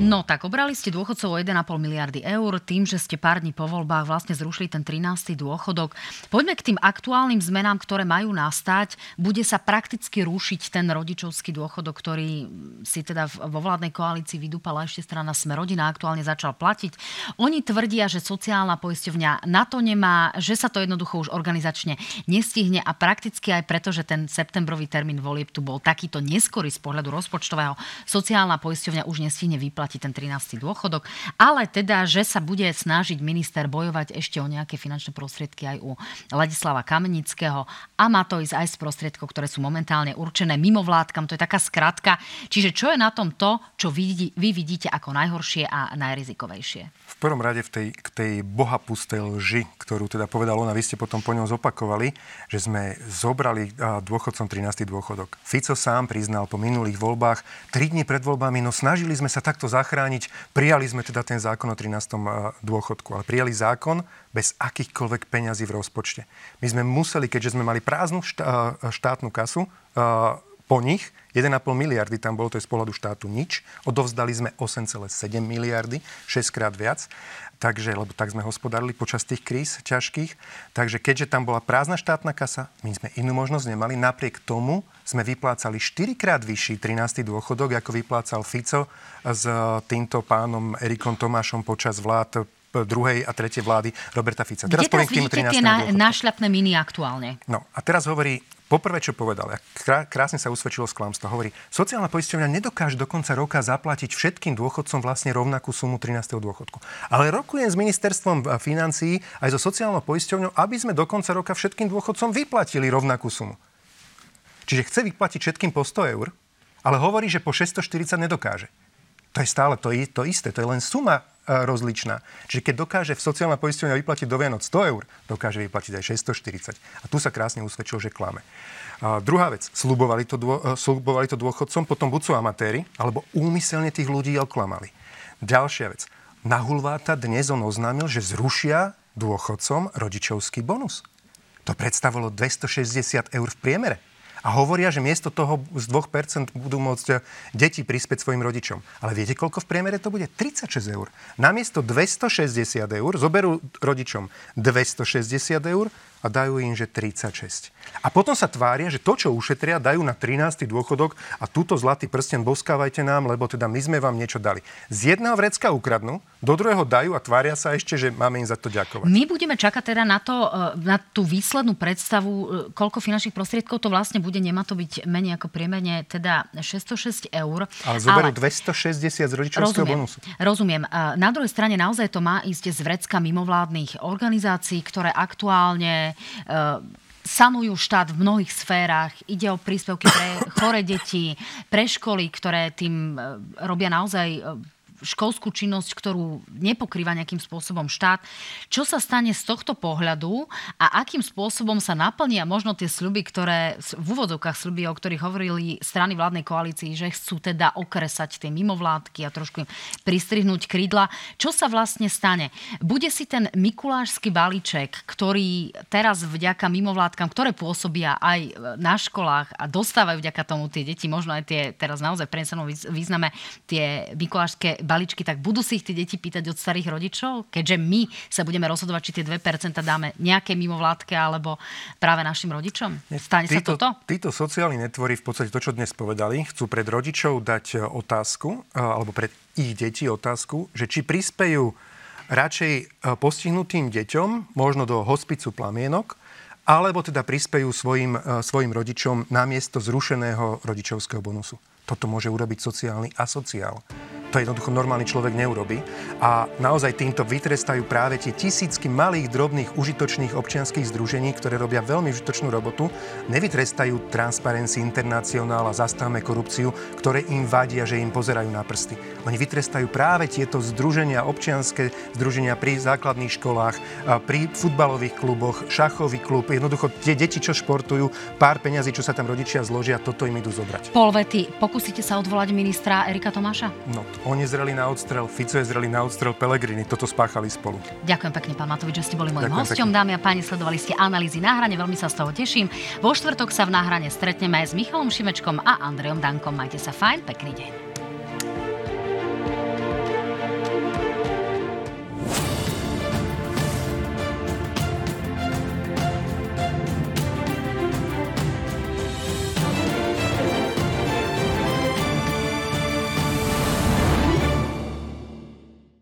No tak obrali ste dôchodcov o 1,5 miliardy eur tým, že ste pár dní po voľbách vlastne zrušili ten 13. dôchodok. Poďme k tým aktuálnym zmenám, ktoré majú nastať. Bude sa prakticky rušiť ten rodičovský dôchodok, ktorý si teda vo vládnej koalícii vydúpala ešte strana Smerodina aktuálne začal platiť. Oni tvrdia, že sociálna poisťovňa na to nemá, že sa to jednoducho už organizačne nestihne a prakticky aj preto, že ten septembrový termín volieb tu bol takýto neskorý z pohľadu rozpočtového, sociálna poisťovňa už nestihne vyplatiť vyplatí ten 13. dôchodok, ale teda, že sa bude snažiť minister bojovať ešte o nejaké finančné prostriedky aj u Ladislava Kamenického a má to ísť aj z prostriedkov, ktoré sú momentálne určené mimovládkam. To je taká skratka. Čiže čo je na tom to, čo vy, vy vidíte ako najhoršie a najrizikovejšie? V prvom rade v tej, k tej bohapustej lži, ktorú teda povedal ona, vy ste potom po ňom zopakovali, že sme zobrali dôchodcom 13. dôchodok. Fico sám priznal po minulých voľbách, tri dní pred voľbami, no snažili sme sa takto zachrániť. Prijali sme teda ten zákon o 13. dôchodku, ale prijali zákon bez akýchkoľvek peňazí v rozpočte. My sme museli, keďže sme mali prázdnu štátnu kasu, po nich 1,5 miliardy tam bolo, to je z pohľadu štátu nič. Odovzdali sme 8,7 miliardy, 6 krát viac. Takže, lebo tak sme hospodárili počas tých kríz ťažkých. Takže keďže tam bola prázdna štátna kasa, my sme inú možnosť nemali. Napriek tomu sme vyplácali 4 krát vyšší 13. dôchodok, ako vyplácal Fico s týmto pánom Erikom Tomášom počas vlád druhej a tretej vlády Roberta Fica. Teraz Kde teraz vidíte tie na, našľapné miny aktuálne? No a teraz hovorí Poprvé, čo povedal, krásne sa usvedčilo z klamstva, hovorí, sociálna poisťovňa nedokáže do konca roka zaplatiť všetkým dôchodcom vlastne rovnakú sumu 13. dôchodku. Ale rokujem s ministerstvom financií aj so sociálnou poisťovňou, aby sme do konca roka všetkým dôchodcom vyplatili rovnakú sumu. Čiže chce vyplatiť všetkým po 100 eur, ale hovorí, že po 640 nedokáže. To je stále to, to isté, to je len suma E, rozličná. Čiže keď dokáže v sociálna poisťovňa vyplatiť do Vianoc 100 eur, dokáže vyplatiť aj 640. A tu sa krásne usvedčil, že klame. A druhá vec, slubovali to, dô, e, slubovali to dôchodcom, potom buď sú amatéri, alebo úmyselne tých ľudí oklamali. Ďalšia vec. Na Hulváta dnes on oznámil, že zrušia dôchodcom rodičovský bonus. To predstavilo 260 eur v priemere a hovoria, že miesto toho z 2% budú môcť eh, deti prispieť svojim rodičom. Ale viete, koľko v priemere to bude? 36 eur. Namiesto 260 eur zoberú rodičom 260 eur a dajú im, že 36. A potom sa tvária, že to, čo ušetria, dajú na 13. dôchodok a túto zlatý prsten boskávajte nám, lebo teda my sme vám niečo dali. Z jedného vrecka ukradnú, do druhého dajú a tvária sa ešte, že máme im za to ďakovať. My budeme čakať teda na, to, e, na tú výslednú predstavu, e, koľko finančných prostriedkov to vlastne bude. Nemá to byť menej ako priemerne teda 606 eur. Ale zoberú ale... 260 z rodičovského rozumiem, bonusu. Rozumiem. Na druhej strane naozaj to má ísť z vrecka mimovládnych organizácií, ktoré aktuálne uh, sanujú štát v mnohých sférach. Ide o príspevky pre chore deti, pre školy, ktoré tým uh, robia naozaj uh, školskú činnosť, ktorú nepokrýva nejakým spôsobom štát. Čo sa stane z tohto pohľadu a akým spôsobom sa naplnia možno tie sľuby, ktoré v úvodzovkách sľuby, o ktorých hovorili strany vládnej koalícii, že chcú teda okresať tie mimovládky a trošku im pristrihnúť krídla. Čo sa vlastne stane? Bude si ten mikulášsky balíček, ktorý teraz vďaka mimovládkam, ktoré pôsobia aj na školách a dostávajú vďaka tomu tie deti, možno aj tie teraz naozaj prenesenom význame tie mikulášske balíčky, tak budú si ich tie deti pýtať od starých rodičov? Keďže my sa budeme rozhodovať, či tie 2% dáme nejaké mimovládke alebo práve našim rodičom? Stane títo, sa toto? Títo sociálni netvory v podstate to, čo dnes povedali, chcú pred rodičov dať e, otázku, e, alebo pred ich deti otázku, že či prispejú radšej e, postihnutým deťom, možno do hospicu plamienok, alebo teda prispejú svojim, svojim rodičom namiesto zrušeného rodičovského bonusu. Toto môže urobiť sociálny asociál to jednoducho normálny človek neurobi. A naozaj týmto vytrestajú práve tie tisícky malých, drobných, užitočných občianských združení, ktoré robia veľmi užitočnú robotu. Nevytrestajú Transparency International a Zastavme korupciu, ktoré im vadia, že im pozerajú na prsty. Oni vytrestajú práve tieto združenia, občianské združenia pri základných školách, pri futbalových kluboch, šachový klub, jednoducho tie deti, čo športujú, pár peňazí, čo sa tam rodičia zložia, toto im idú zobrať. Pol vety, pokúsite sa odvolať ministra Erika Tomáša? No, oni zreli na odstrel, Fico je zreli na odstrel, Pelegrini. Toto spáchali spolu. Ďakujem pekne, pán Matovič, že ste boli mojím hostom. Dámy a páni, sledovali ste analýzy na hrane, veľmi sa z toho teším. Vo štvrtok sa v náhrane stretneme s Michalom Šimečkom a Andrejom Dankom. Majte sa fajn, pekný deň.